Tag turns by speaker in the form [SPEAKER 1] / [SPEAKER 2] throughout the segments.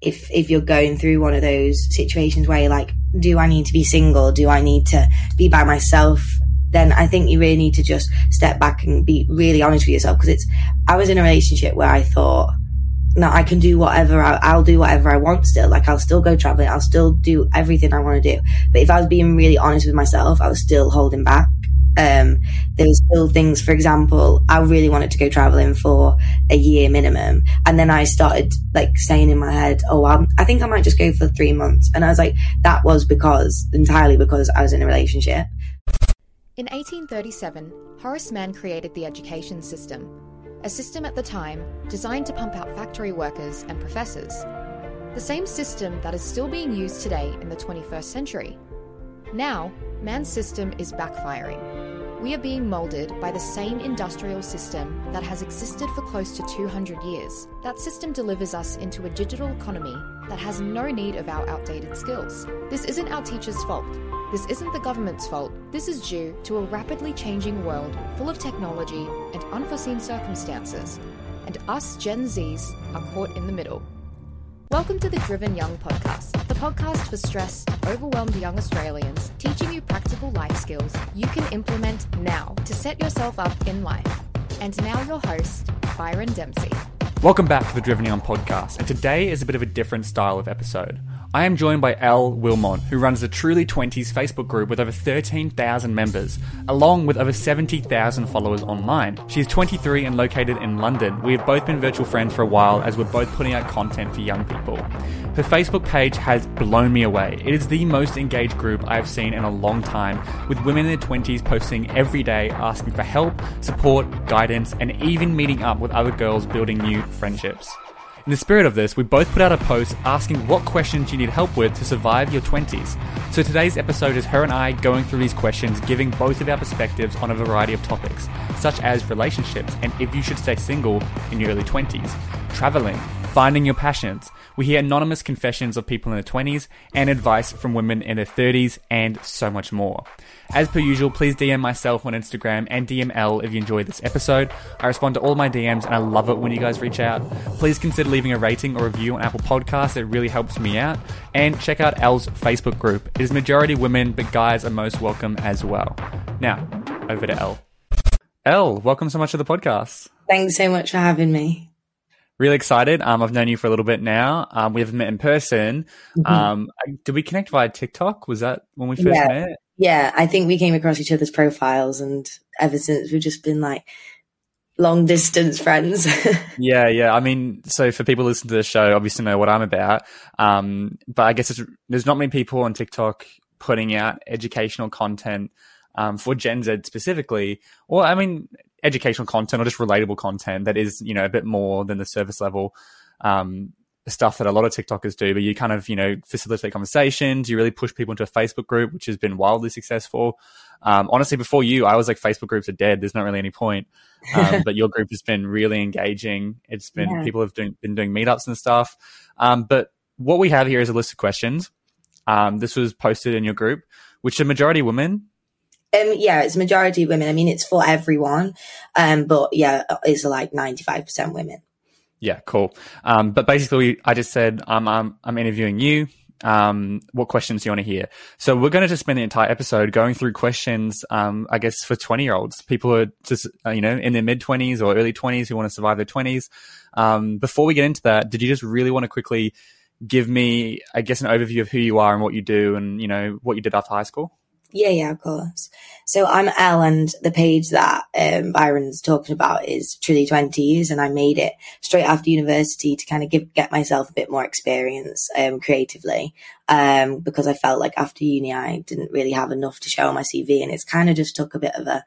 [SPEAKER 1] if if you're going through one of those situations where you're like, do I need to be single? Do I need to be by myself? Then I think you really need to just step back and be really honest with yourself because it's. I was in a relationship where I thought, no, I can do whatever. I, I'll do whatever I want still. Like I'll still go traveling. I'll still do everything I want to do. But if I was being really honest with myself, I was still holding back. Um, there was still things, for example, I really wanted to go traveling for a year minimum. And then I started like saying in my head, oh, I'm, I think I might just go for three months. And I was like, that was because entirely because I was in a relationship.
[SPEAKER 2] In 1837, Horace Mann created the education system, a system at the time designed to pump out factory workers and professors. The same system that is still being used today in the 21st century. Now, Mann's system is backfiring we are being moulded by the same industrial system that has existed for close to 200 years. That system delivers us into a digital economy that has no need of our outdated skills. This isn't our teachers' fault. This isn't the government's fault. This is due to a rapidly changing world full of technology and unforeseen circumstances. And us Gen Zs are caught in the middle. Welcome to the Driven Young Podcast, the podcast for stressed, overwhelmed young Australians, teaching you practical life skills you can implement now to set yourself up in life. And now, your host, Byron Dempsey.
[SPEAKER 3] Welcome back to the Driven Young Podcast, and today is a bit of a different style of episode. I am joined by Elle Wilmot, who runs the Truly 20s Facebook group with over 13,000 members, along with over 70,000 followers online. She is 23 and located in London. We have both been virtual friends for a while as we're both putting out content for young people. Her Facebook page has blown me away. It is the most engaged group I have seen in a long time, with women in their 20s posting every day asking for help, support, guidance, and even meeting up with other girls building new friendships. In the spirit of this, we both put out a post asking what questions you need help with to survive your 20s. So today's episode is her and I going through these questions, giving both of our perspectives on a variety of topics, such as relationships and if you should stay single in your early 20s, traveling, finding your passions, we hear anonymous confessions of people in their 20s and advice from women in their 30s and so much more. As per usual, please DM myself on Instagram and DM Elle if you enjoyed this episode. I respond to all my DMs and I love it when you guys reach out. Please consider leaving a rating or review on Apple Podcasts, it really helps me out. And check out Elle's Facebook group. It is majority women, but guys are most welcome as well. Now, over to Elle. Elle, welcome so much to the podcast.
[SPEAKER 1] Thanks so much for having me
[SPEAKER 3] really excited. Um, I've known you for a little bit now. Um, we haven't met in person. Mm-hmm. Um, did we connect via TikTok? Was that when we first
[SPEAKER 1] yeah.
[SPEAKER 3] met?
[SPEAKER 1] Yeah, I think we came across each other's profiles, and ever since we've just been like long distance friends.
[SPEAKER 3] yeah, yeah. I mean, so for people listening to the show, obviously know what I'm about. Um, but I guess there's not many people on TikTok putting out educational content um, for Gen Z specifically, or I mean, educational content or just relatable content that is, you know, a bit more than the service level um, stuff that a lot of TikTokers do. But you kind of, you know, facilitate conversations. You really push people into a Facebook group, which has been wildly successful. Um, honestly, before you, I was like, Facebook groups are dead. There's not really any point. Um, but your group has been really engaging. It's been yeah. people have doing, been doing meetups and stuff. Um, but what we have here is a list of questions. Um, this was posted in your group, which are majority women.
[SPEAKER 1] Um, yeah, it's majority women. I mean, it's for everyone. Um, but yeah, it's like 95% women.
[SPEAKER 3] Yeah, cool. Um, but basically, I just said, um, I'm, I'm interviewing you. Um, what questions do you want to hear? So we're going to just spend the entire episode going through questions, um, I guess for 20 year olds, people who are just, uh, you know, in their mid twenties or early twenties who want to survive their twenties. Um, before we get into that, did you just really want to quickly give me, I guess, an overview of who you are and what you do and, you know, what you did after high school?
[SPEAKER 1] Yeah, yeah, of course. So I'm Elle, and the page that um, Byron's talking about is Truly Twenties, and I made it straight after university to kind of give get myself a bit more experience um, creatively, um, because I felt like after uni I didn't really have enough to show on my CV, and it's kind of just took a bit of a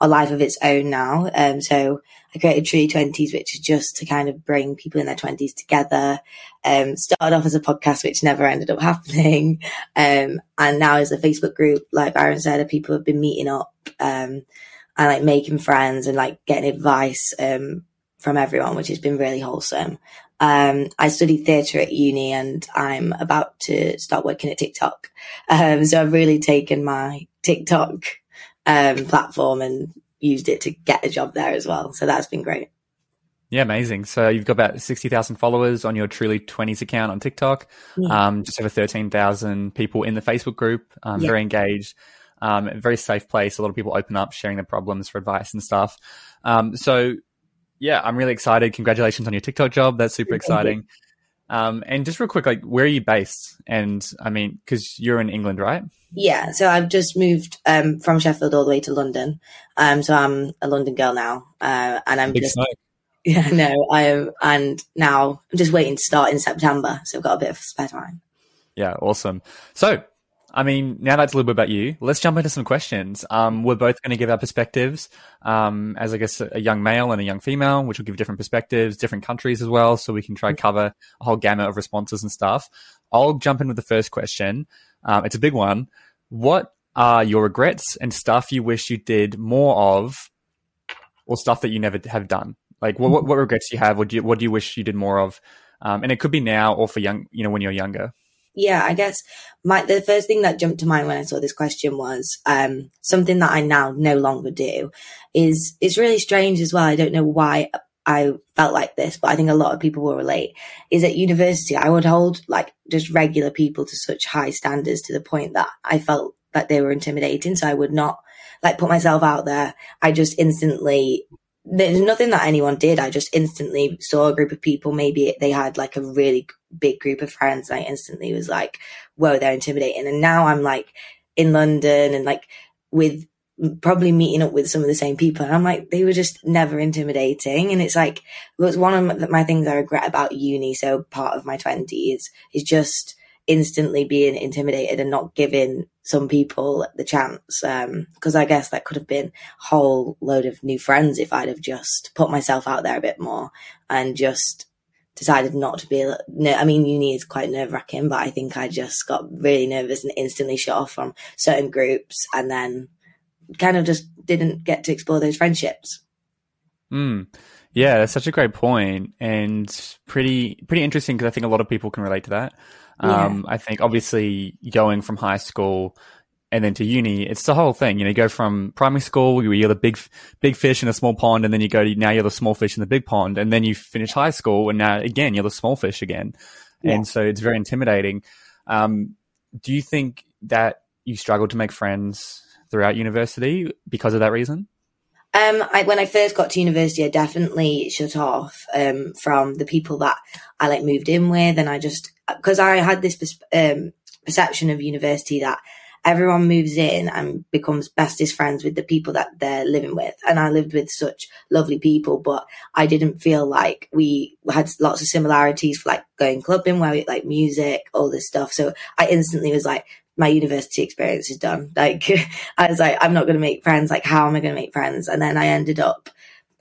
[SPEAKER 1] a life of its own now. Um, so I created Truly Twenties, which is just to kind of bring people in their twenties together. Um, started off as a podcast, which never ended up happening. Um, and now as a Facebook group, like Byron said, people have been meeting up, um, and like making friends and like getting advice, um, from everyone, which has been really wholesome. Um, I studied theatre at uni and I'm about to start working at TikTok. Um, so I've really taken my TikTok um, platform and used it to get a job there as well. So that's been great.
[SPEAKER 3] Yeah, amazing. So you've got about 60,000 followers on your Truly 20s account on TikTok.
[SPEAKER 1] Yeah.
[SPEAKER 3] Um, just over 13,000 people in the Facebook group, um,
[SPEAKER 1] Yeah.
[SPEAKER 3] very engaged, um, very safe place. A lot of people open up, sharing their problems for advice and stuff. Um, so yeah, I'm really excited. Congratulations on your TikTok job. That's super
[SPEAKER 1] Thank you.
[SPEAKER 3] Exciting. Um, and just real quick, like, where are you based? And I mean, cause you're in England, right?
[SPEAKER 1] Yeah, so I've just moved um, from Sheffield all the way to London. Um, so I'm a London girl now, uh, and I'm
[SPEAKER 3] Big
[SPEAKER 1] just
[SPEAKER 3] smoke.
[SPEAKER 1] yeah, no, I am, and now I'm just waiting to start in September. So I've got a bit of spare time.
[SPEAKER 3] Yeah, awesome. So, I mean, now that's a little bit about you. Let's jump into some questions. Um, we're both going to give our perspectives um, as, I guess, a young male and a young female, which will give different perspectives, different countries as well, so we can try cover a whole gamut of responses and stuff. I'll jump in with the first question. Um, it's a big one. What are your regrets and stuff you wish you did more of, or stuff that you never have done? Like, what, what, what regrets do you have, or do you, what do you wish you did more of? Um, and it could be now or for young, you know, when you're younger.
[SPEAKER 1] Yeah, I guess my the first thing that jumped to mind when I saw this question was um, something that I now no longer do. Is it's really strange as well. I don't know why I felt like this, but I think a lot of people will relate. Is at university I would hold like just regular people to such high standards to the point that I felt that they were intimidating. So I would not like put myself out there. I just instantly there's nothing that anyone did. I just instantly saw a group of people. Maybe they had like a really big group of friends. And I instantly was like, whoa, they're intimidating. And now I'm like in London and like with probably meeting up with some of the same people. And I'm like, they were just never intimidating. And it's like, it was one of my things I regret about uni. So part of my twenties is just instantly being intimidated and not giving some people the chance. Um, cause I guess that could have been a whole load of new friends if I'd have just put myself out there a bit more and just decided not to be, no, I mean, uni is quite nerve wracking, but I think I just got really nervous and instantly shut off from certain groups and then kind of just didn't get to explore those friendships.
[SPEAKER 3] Mm. Yeah, that's such a great point and pretty pretty interesting because I think a lot of people can relate to that. Um, I think obviously going from high school and then to uni, it's the whole thing. You know, you go from primary school you're the big big fish in a small pond, and then you go to now you're the small fish in the big pond, and then you finish high school, and now again you're the small fish again,
[SPEAKER 1] Yeah.
[SPEAKER 3] and so it's very intimidating. Um, do you think that you struggled to make friends throughout university because of that reason?
[SPEAKER 1] Um, I, when I first got to university, I definitely shut off um, from the people that I like moved in with, and I just because I had this um, perception of university that everyone moves in and becomes bestest friends with the people that they're living with, and I lived with such lovely people, but I didn't feel like we had lots of similarities for like going clubbing, where we like music, all this stuff. So I instantly was like, my university experience is done. Like, I was like, I'm not going to make friends. Like, how am I going to make friends? And then I ended up,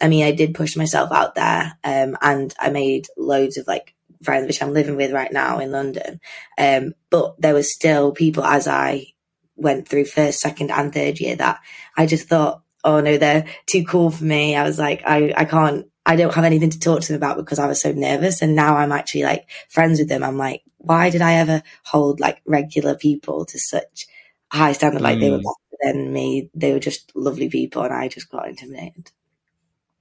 [SPEAKER 1] I mean, I did push myself out there, um, and I made loads of like friends, which I'm living with right now in London. Um, but there was still people as I went through first, second, and third year that I just thought, oh no, they're too cool for me. I was like, I, I can't, I don't have anything to talk to them about because I was so nervous. And now I'm actually like friends with them. I'm like, why did I ever hold like regular people to such high standard? Like they were
[SPEAKER 3] Mm.
[SPEAKER 1] better than me. They were just lovely people and I just got intimidated.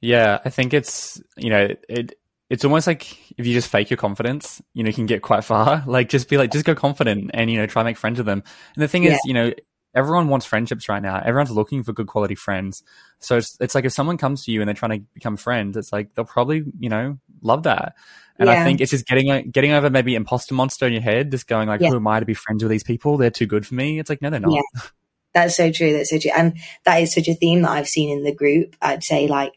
[SPEAKER 3] Yeah, I think it's you know it it's almost like if you just fake your confidence, you know, you can get quite far. Like just be like, just go confident and you know, try and make friends with them. And the thing is, you know, everyone wants friendships right now. Everyone's looking for good quality friends. So it's it's like if someone comes to you and they're trying to become friends, it's like they'll probably you know love that. And I think it's just getting getting over maybe imposter monster in your head, just going like,
[SPEAKER 1] Yeah.
[SPEAKER 3] who am I to be friends with these people? They're too good for me. It's like no, they're not.
[SPEAKER 1] Yeah. That's so true. That's so true. And that is such a theme that I've seen in the group. I'd say like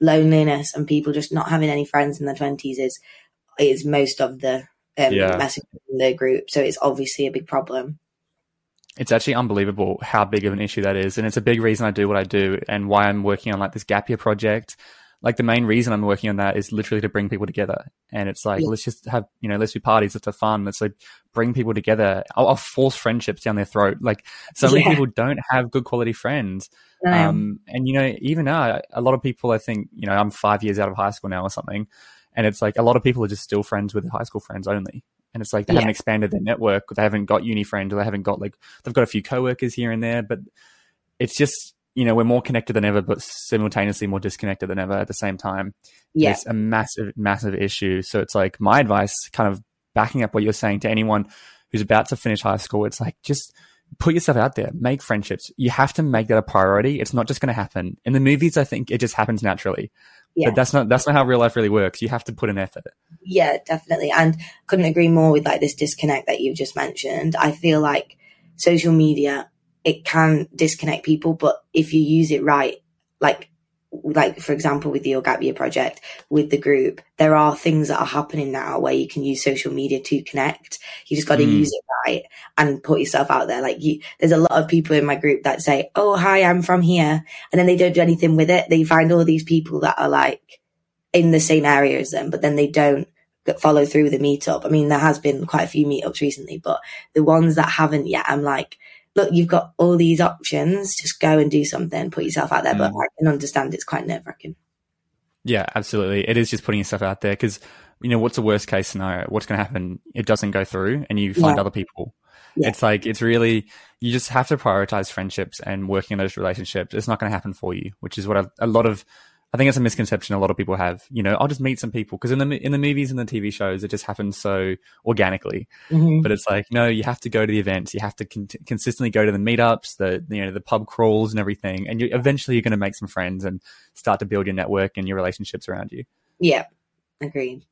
[SPEAKER 1] loneliness and people just not having any friends in their twenties is is most of the um,
[SPEAKER 3] Yeah.
[SPEAKER 1] message in the group. So it's obviously a big problem.
[SPEAKER 3] it's actually unbelievable how big of an issue that is. And it's a big reason I do what I do and why I'm working on like this gap year project. Like the main reason I'm working on that is literally to bring people together. And it's like,
[SPEAKER 1] Yeah.
[SPEAKER 3] let's just have, you know, let's do parties. Let's have fun. Let's like bring people together. I'll, I'll force friendships down their throat. Like so many
[SPEAKER 1] Yeah.
[SPEAKER 3] people don't have good quality friends.
[SPEAKER 1] Um,
[SPEAKER 3] Um, and you know, even now, a lot of people, I think, you know, I'm five years out of high school now or something. And it's like a lot of people are just still friends with high school friends only. And it's like they
[SPEAKER 1] Yeah.
[SPEAKER 3] haven't expanded their network, or they haven't got uni friends, or they haven't got like they've got a few coworkers here and there, but it's just you know, we're more connected than ever, but simultaneously more disconnected than ever at the same time.
[SPEAKER 1] Yeah.
[SPEAKER 3] It's a massive, massive issue. So it's like my advice, kind of backing up what you're saying to anyone who's about to finish high school, it's like just put yourself out there, make friendships. You have to make that a priority. It's not just going to happen. In the movies, I think it just happens naturally.
[SPEAKER 1] Yeah.
[SPEAKER 3] But that's not that's not how real life really works. You have to put an effort.
[SPEAKER 1] Yeah, definitely. And couldn't agree more with like this disconnect that you've just mentioned. I feel like social media, it can disconnect people, but if you use it right, like like for example with your gap year project with the group there are things that are happening now where you can use social media to connect. You just got to
[SPEAKER 3] Mm.
[SPEAKER 1] use it right and put yourself out there. Like you there's a lot of people in my group that say oh hi i'm from here and then they don't do anything with it. They find all these people that are like in the same area as them but then they don't follow through with the meetup. I mean there has been quite a few meetups recently but the ones that haven't yet i'm like look, you've got all these options. Just go and do something, put yourself out there. But
[SPEAKER 3] Mm.
[SPEAKER 1] I can understand it's quite nerve wracking.
[SPEAKER 3] Yeah, absolutely. It is just putting yourself out there because you know what's the worst case scenario? What's going to happen? It doesn't go through, and you find
[SPEAKER 1] Yeah.
[SPEAKER 3] other people.
[SPEAKER 1] Yeah.
[SPEAKER 3] It's like it's really you just have to prioritize friendships and working on those relationships. It's not going to happen for you, which is what a lot of I think it's a misconception a lot of people have. You know, I'll just meet some people because in the in the movies and the TV shows it just happens so organically.
[SPEAKER 1] Mm-hmm.
[SPEAKER 3] But it's like no, you have to go to the events. You have to con- consistently go to the meetups, the you know the pub crawls and everything, and you eventually you're going to make some friends and start to build your network and your relationships around you.
[SPEAKER 1] Yeah, agreed.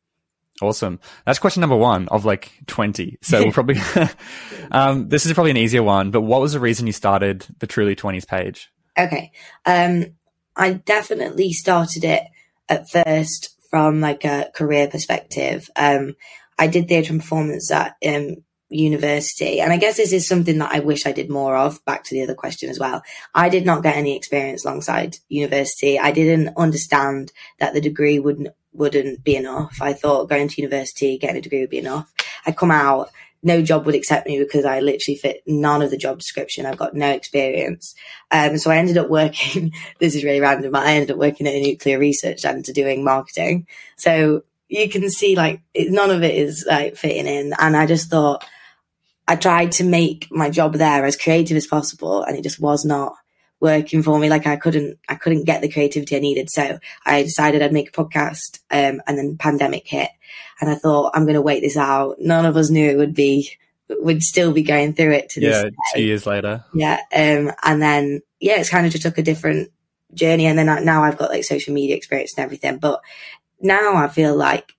[SPEAKER 3] Awesome. That's question number one of like 20. So we'll probably, um, this is probably an easier one, but what was the reason you started the Truly 20s page?
[SPEAKER 1] Okay. Um, I definitely started it at first from like a career perspective. Um, I did theatre and performance at um, university, and I guess this is something that I wish I did more of. Back to the other question as well. I did not get any experience alongside university. I didn't understand that the degree wouldn't wouldn't be enough. I thought going to university, getting a degree would be enough. I come out, no job would accept me because I literally fit none of the job description. I've got no experience. Um, so I ended up working, this is really random, but I ended up working at a nuclear research centre doing marketing. So you can see like it, none of it is like fitting in. And I just thought I tried to make my job there as creative as possible and it just was not working for me. Like I couldn't, I couldn't get the creativity I needed. So I decided I'd make a podcast. Um, and then pandemic hit and I thought I'm going to wait this out. None of us knew it would be, would still be going through it to this
[SPEAKER 3] Yeah, two years later.
[SPEAKER 1] yeah. Um, and then, yeah, it's kind of just took a different journey. And then I, now I've got like social media experience and everything. But now I feel like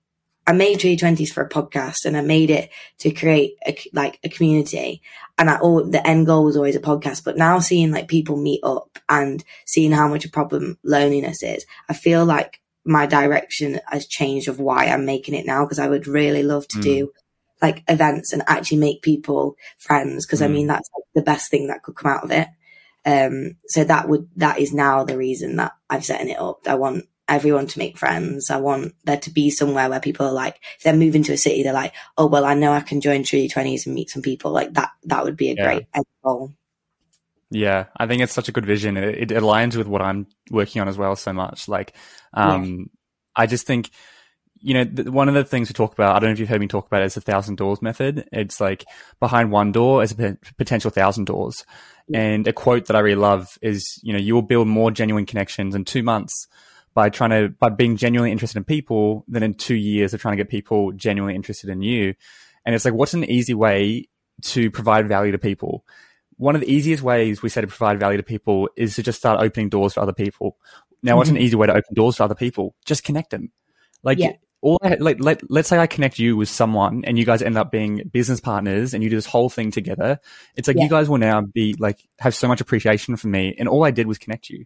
[SPEAKER 1] I made Truly Twenties for a podcast and I made it to create a, like a community. And I, all the end goal was always a podcast. But now seeing like people meet up and seeing how much a problem loneliness is, I feel like my direction has changed of why I'm making it now. Cause I would really love to
[SPEAKER 3] Mm.
[SPEAKER 1] do like events and actually make people friends. Cause I
[SPEAKER 3] Mm.
[SPEAKER 1] mean, that's like, the best thing that could come out of it. Um, so that would, that is now the reason that I've setting it up. I want everyone to make friends. I want there to be somewhere where people are like, if they're moving to a city, they're like, oh, well, I know I can join Truly 20s and meet some people. Like that, that would be a
[SPEAKER 3] Yeah.
[SPEAKER 1] great end goal.
[SPEAKER 3] Yeah, I think it's such a good vision. It, it aligns with what I'm working on as well so much. Like, um, I just think, you know, th- one of the things we talk about, I don't know if you've heard me talk about it, is the thousand doors method. It's like behind one door is a p- potential thousand doors.
[SPEAKER 1] Yeah.
[SPEAKER 3] And a quote that I really love is, you know, you will build more genuine connections in two months by trying to, by being genuinely interested in people than in two years of trying to get people genuinely interested in you. And it's like, what's an easy way to provide value to people? One of the easiest ways we say to provide value to people is to just start opening doors for other people. Now, what's an mm-hmm. easy way to open doors for other people? Just connect them. Like,
[SPEAKER 1] Yeah.
[SPEAKER 3] all I, like, let, let's say I connect you with someone and you guys end up being business partners and you do this whole thing together. It's like
[SPEAKER 1] Yeah.
[SPEAKER 3] you guys will now be like, have so much appreciation for me. And all I did was connect you.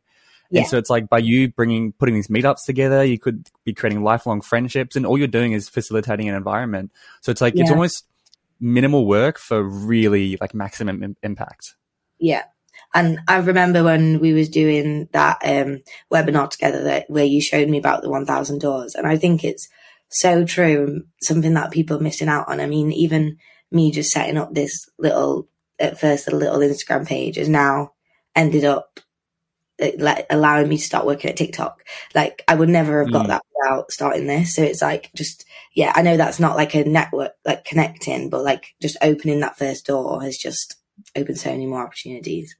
[SPEAKER 1] Yeah.
[SPEAKER 3] And so it's like by you bringing, putting these meetups together, you could be creating lifelong friendships and all you're doing is facilitating an environment. So it's like, it's almost minimal work for really like maximum Im- impact.
[SPEAKER 1] Yeah. And I remember when we was doing that um, webinar together that where you showed me about the 1000 doors. And I think it's so true. and Something that people are missing out on. I mean, even me just setting up this little, at first, a little Instagram page has now ended up like allowing me to start working at TikTok. Like I would never have got
[SPEAKER 3] Mm.
[SPEAKER 1] that without starting this. So it's like just, yeah, I know that's not like a network, like connecting, but like just opening that first door has just opened so many more opportunities.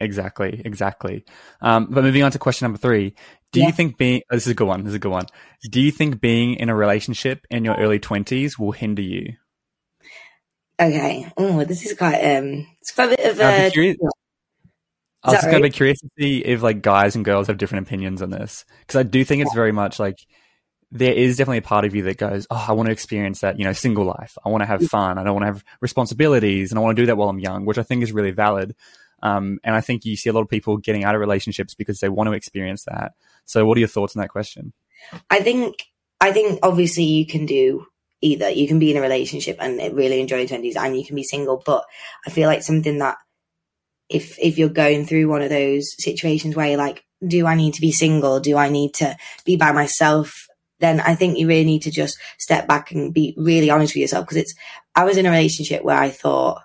[SPEAKER 3] Exactly, exactly. Um, but moving on to question number three, do
[SPEAKER 1] Yeah.
[SPEAKER 3] you think being oh, this is a good one? This is a good one. Do you think being in a relationship in your early twenties will hinder you?
[SPEAKER 1] Okay. Oh, this is quite um, it's quite a bit of a.
[SPEAKER 3] I was just going to be curious to see if like guys and girls have different opinions on this because I do think it's very much like there is definitely a part of you that goes, oh, I want to experience that you know single life. I want to have fun. I don't want to have responsibilities, and I want to do that while I'm young, which I think is really valid. Um, and I think you see a lot of people getting out of relationships because they want to experience that. So, what are your thoughts on that question?
[SPEAKER 1] I think I think obviously you can do either. You can be in a relationship and really enjoy your twenties, and you can be single. But I feel like something that if if you're going through one of those situations where you're like, do I need to be single? Do I need to be by myself? Then I think you really need to just step back and be really honest with yourself because it's. I was in a relationship where I thought.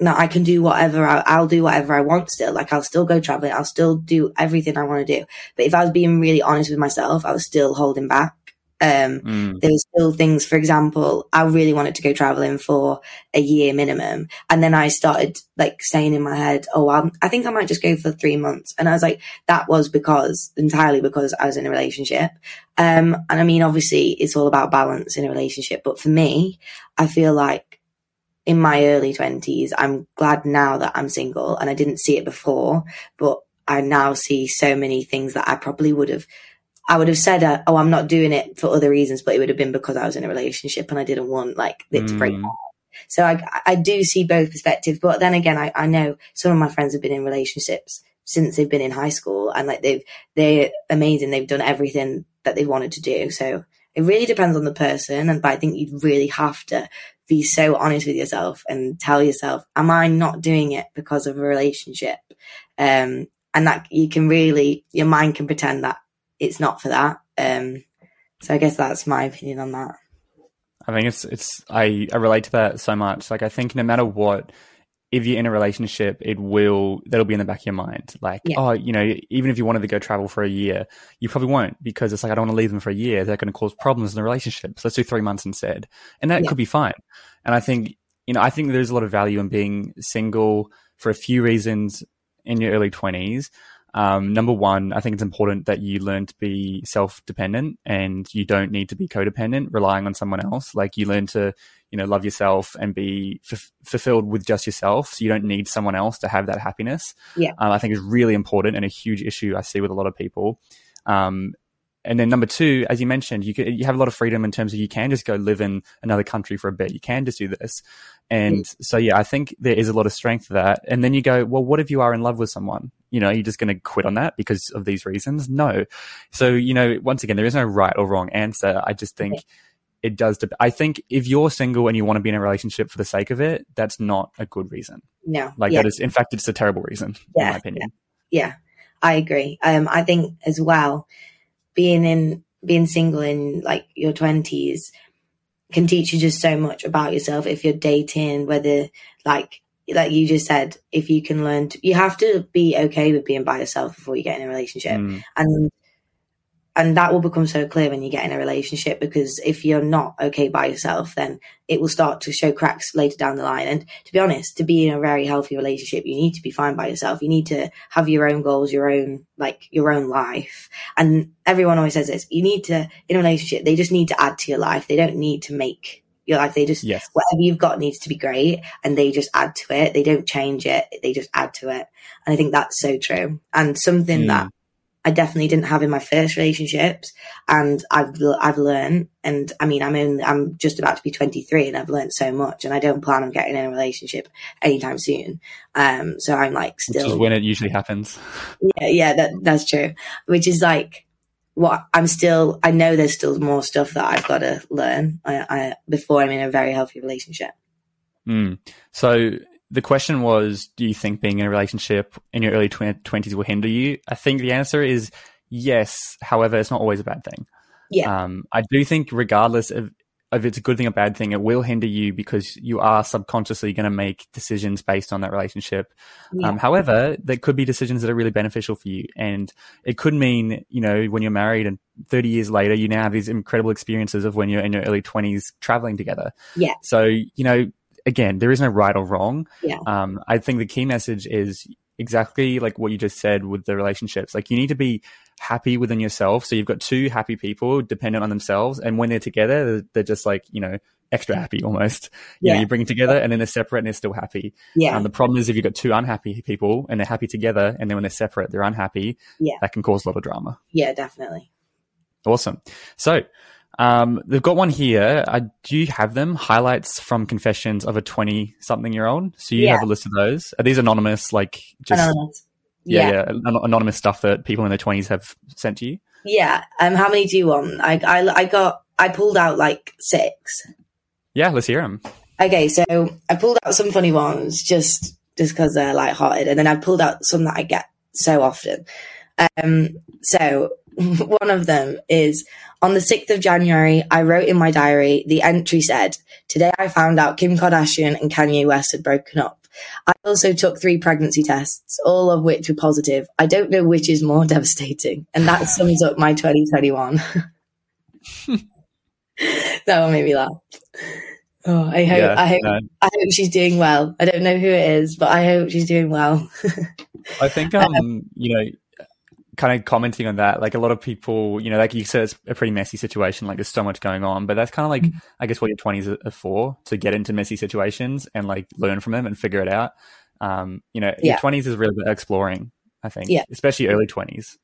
[SPEAKER 1] No, I can do whatever. I, I'll do whatever I want still. Like I'll still go traveling. I'll still do everything I want to do. But if I was being really honest with myself, I was still holding back. Um,
[SPEAKER 3] Mm,
[SPEAKER 1] there was still things, for example, I really wanted to go traveling for a year minimum. And then I started like saying in my head, oh, I'm, I think I might just go for three months. And I was like, that was because entirely because I was in a relationship. Um, and I mean, obviously it's all about balance in a relationship. But for me, I feel like in my early twenties, I'm glad now that I'm single and I didn't see it before, but I now see so many things that I probably would have I would have said, uh, "Oh, I'm not doing it for other reasons," but it would have been because I was in a relationship and I didn't want like it to break.
[SPEAKER 3] Mm.
[SPEAKER 1] So I, I do see both perspectives, but then again, I, I know some of my friends have been in relationships since they've been in high school, and like they've they're amazing. They've done everything that they wanted to do. So it really depends on the person, and but I think you really have to be so honest with yourself and tell yourself, "Am I not doing it because of a relationship?" Um, and that you can really, your mind can pretend that it's not for that. Um, so I guess that's my opinion on that.
[SPEAKER 3] I think it's it's I, I relate to that so much. Like I think no matter what, if you're in a relationship, it will that'll be in the back of your mind. Like,
[SPEAKER 1] Yeah.
[SPEAKER 3] oh, you know, even if you wanted to go travel for a year, you probably won't because it's like I don't want to leave them for a year. They're going to cause problems in the relationship. So let's do three months instead, and that
[SPEAKER 1] Yeah.
[SPEAKER 3] could be fine. And I think you know, I think there's a lot of value in being single for a few reasons in your early twenties. Um, number one, I think it's important that you learn to be self dependent and you don't need to be codependent, relying on someone else. Like you learn to, you know, love yourself and be f- fulfilled with just yourself. So you don't need someone else to have that happiness.
[SPEAKER 1] Yeah.
[SPEAKER 3] Um, I think is really important and a huge issue I see with a lot of people. Um, and then number two, as you mentioned, you can, you have a lot of freedom in terms of you can just go live in another country for a bit. You can just do this. And so, yeah, I think there is a lot of strength to that. And then you go, well, what if you are in love with someone? You know, you're just going to quit on that because of these reasons? No. So, you know, once again, there is no right or wrong answer. I just think it does. Dep- I think if you're single and you want to be in a relationship for the sake of it, that's not a good reason.
[SPEAKER 1] No,
[SPEAKER 3] Like
[SPEAKER 1] yeah,
[SPEAKER 3] that is, in fact, it's a terrible reason, in
[SPEAKER 1] Yeah,
[SPEAKER 3] my opinion.
[SPEAKER 1] yeah, I agree. Um, I think as well, being in being single in like your twenties can teach you just so much about yourself. If you're dating, whether like like you just said, if you can learn, to, you have to be okay with being by yourself before you get in a relationship.
[SPEAKER 3] Mm,
[SPEAKER 1] and and that will become so clear when you get in a relationship because if you're not okay by yourself then it will start to show cracks later down the line. And to be honest to be in a very healthy relationship you need to be fine by yourself. You need to have your own goals your own like your own life. And everyone always says this you need to in a relationship they just need to add to your life. They don't need to make your life they just
[SPEAKER 3] yes.
[SPEAKER 1] whatever you've got needs to be great and they just add to it. They don't change it they just add to it. And i think that's so true. And something
[SPEAKER 3] Mm.
[SPEAKER 1] that I definitely didn't have in my first relationships, and I've I've learned. And I mean, I'm in, I'm just about to be 23, and I've learned so much. And I don't plan on getting in a relationship anytime soon. Um, so I'm like
[SPEAKER 3] Which is
[SPEAKER 1] still,
[SPEAKER 3] when it usually happens.
[SPEAKER 1] yeah, yeah, that that's true. Which is like what I'm still. I know there's still more stuff that I've got to learn I, I, before I'm in a very healthy relationship.
[SPEAKER 3] Mm. So the question was, do you think being in a relationship in your early twenties will hinder you? I think the answer is yes. However, it's not always a bad thing.
[SPEAKER 1] Yeah.
[SPEAKER 3] Um, I do think, regardless of if it's a good thing or bad thing, it will hinder you because you are subconsciously going to make decisions based on that relationship.
[SPEAKER 1] Yeah.
[SPEAKER 3] Um, however, there could be decisions that are really beneficial for you, and it could mean, you know, when you're married and 30 years later, you now have these incredible experiences of when you're in your early 20s traveling together.
[SPEAKER 1] Yeah.
[SPEAKER 3] So, you know, again, there is no right or wrong.
[SPEAKER 1] Yeah.
[SPEAKER 3] Um, I think the key message is exactly like what you just said with the relationships. Like you need to be happy within yourself. So you've got two happy people dependent on themselves, and when they're together, they're, they're just like you know extra happy almost. You
[SPEAKER 1] Yeah.
[SPEAKER 3] know, you bring them together, and then they're separate, and they're still happy.
[SPEAKER 1] Yeah.
[SPEAKER 3] Um, the problem is if you've got two unhappy people and they're happy together, and then when they're separate, they're unhappy.
[SPEAKER 1] Yeah.
[SPEAKER 3] that can cause a lot of drama.
[SPEAKER 1] yeah, definitely.
[SPEAKER 3] Awesome. So, um, they've got one here. Uh, do you have them? Highlights from confessions of a 20 something year old. So you
[SPEAKER 1] Yeah.
[SPEAKER 3] have a list of those. Are these anonymous, like just,
[SPEAKER 1] Anonymous.
[SPEAKER 3] yeah,
[SPEAKER 1] Yeah.
[SPEAKER 3] yeah, anonymous stuff that people in their 20s have sent to you?
[SPEAKER 1] Yeah. Um, how many do you want? I, I, I got, I pulled out like six.
[SPEAKER 3] Yeah, let's hear them.
[SPEAKER 1] Okay, so I pulled out some funny ones just just because they're light-hearted, and then I pulled out some that I get so often. Um, so one of them is on the sixth of January. I wrote in my diary. The entry said, "Today I found out Kim Kardashian and Kanye West had broken up." I also took three pregnancy tests, all of which were positive. I don't know which is more devastating, and that sums up my 2021. that one made me laugh. Oh, I hope,
[SPEAKER 3] Yeah,
[SPEAKER 1] I hope,
[SPEAKER 3] no.
[SPEAKER 1] I hope she's doing well. I don't know who it is, but I hope she's doing well.
[SPEAKER 3] I think, um, you know, kind of commenting on that, like a lot of people, you know, like you said, it's a pretty messy situation. Like there's so much going on, but that's kind of like,
[SPEAKER 1] Mm-hmm.
[SPEAKER 3] I guess, what your 20s are- for to get into messy situations and like learn from them and figure it out. Um, you know, your 20s is really about exploring, I think,
[SPEAKER 1] Yeah.
[SPEAKER 3] especially early 20s.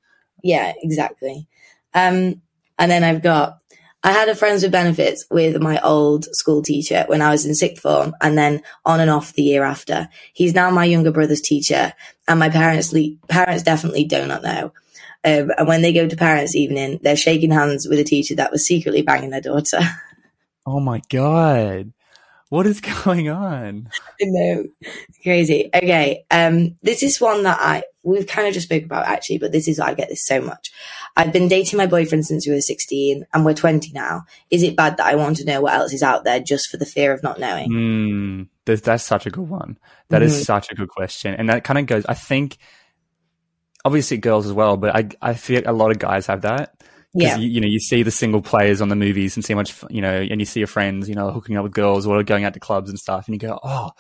[SPEAKER 1] Yeah, exactly. Um, and then I've got, I had a friends with benefits with my old school teacher when I was in sixth form and then on and off the year after. He's now my younger brother's teacher and my parents, le- parents definitely do not know. Um, and when they go to parents evening, they're shaking hands with a teacher that was secretly banging their daughter.
[SPEAKER 3] Oh my God. What is going on?
[SPEAKER 1] I know. Crazy. Okay. Um, this is one that I, we've kind of just spoke about actually, but this is, I get this so much. I've been dating my boyfriend since we were 16 and we're 20 now. Is it bad that I want to know what else is out there just for the fear of not knowing?
[SPEAKER 3] Mm, that's, that's such a good one. That is
[SPEAKER 1] Mhm.
[SPEAKER 3] such a good question. And that kind of goes, I think, obviously girls as well, but I, I feel a lot of guys have that.
[SPEAKER 1] Yeah.
[SPEAKER 3] you, you know, you see the single players on the movies and see how much, you know, and you see your friends, you know, hooking up with girls or going out to clubs and stuff, and you go, oh,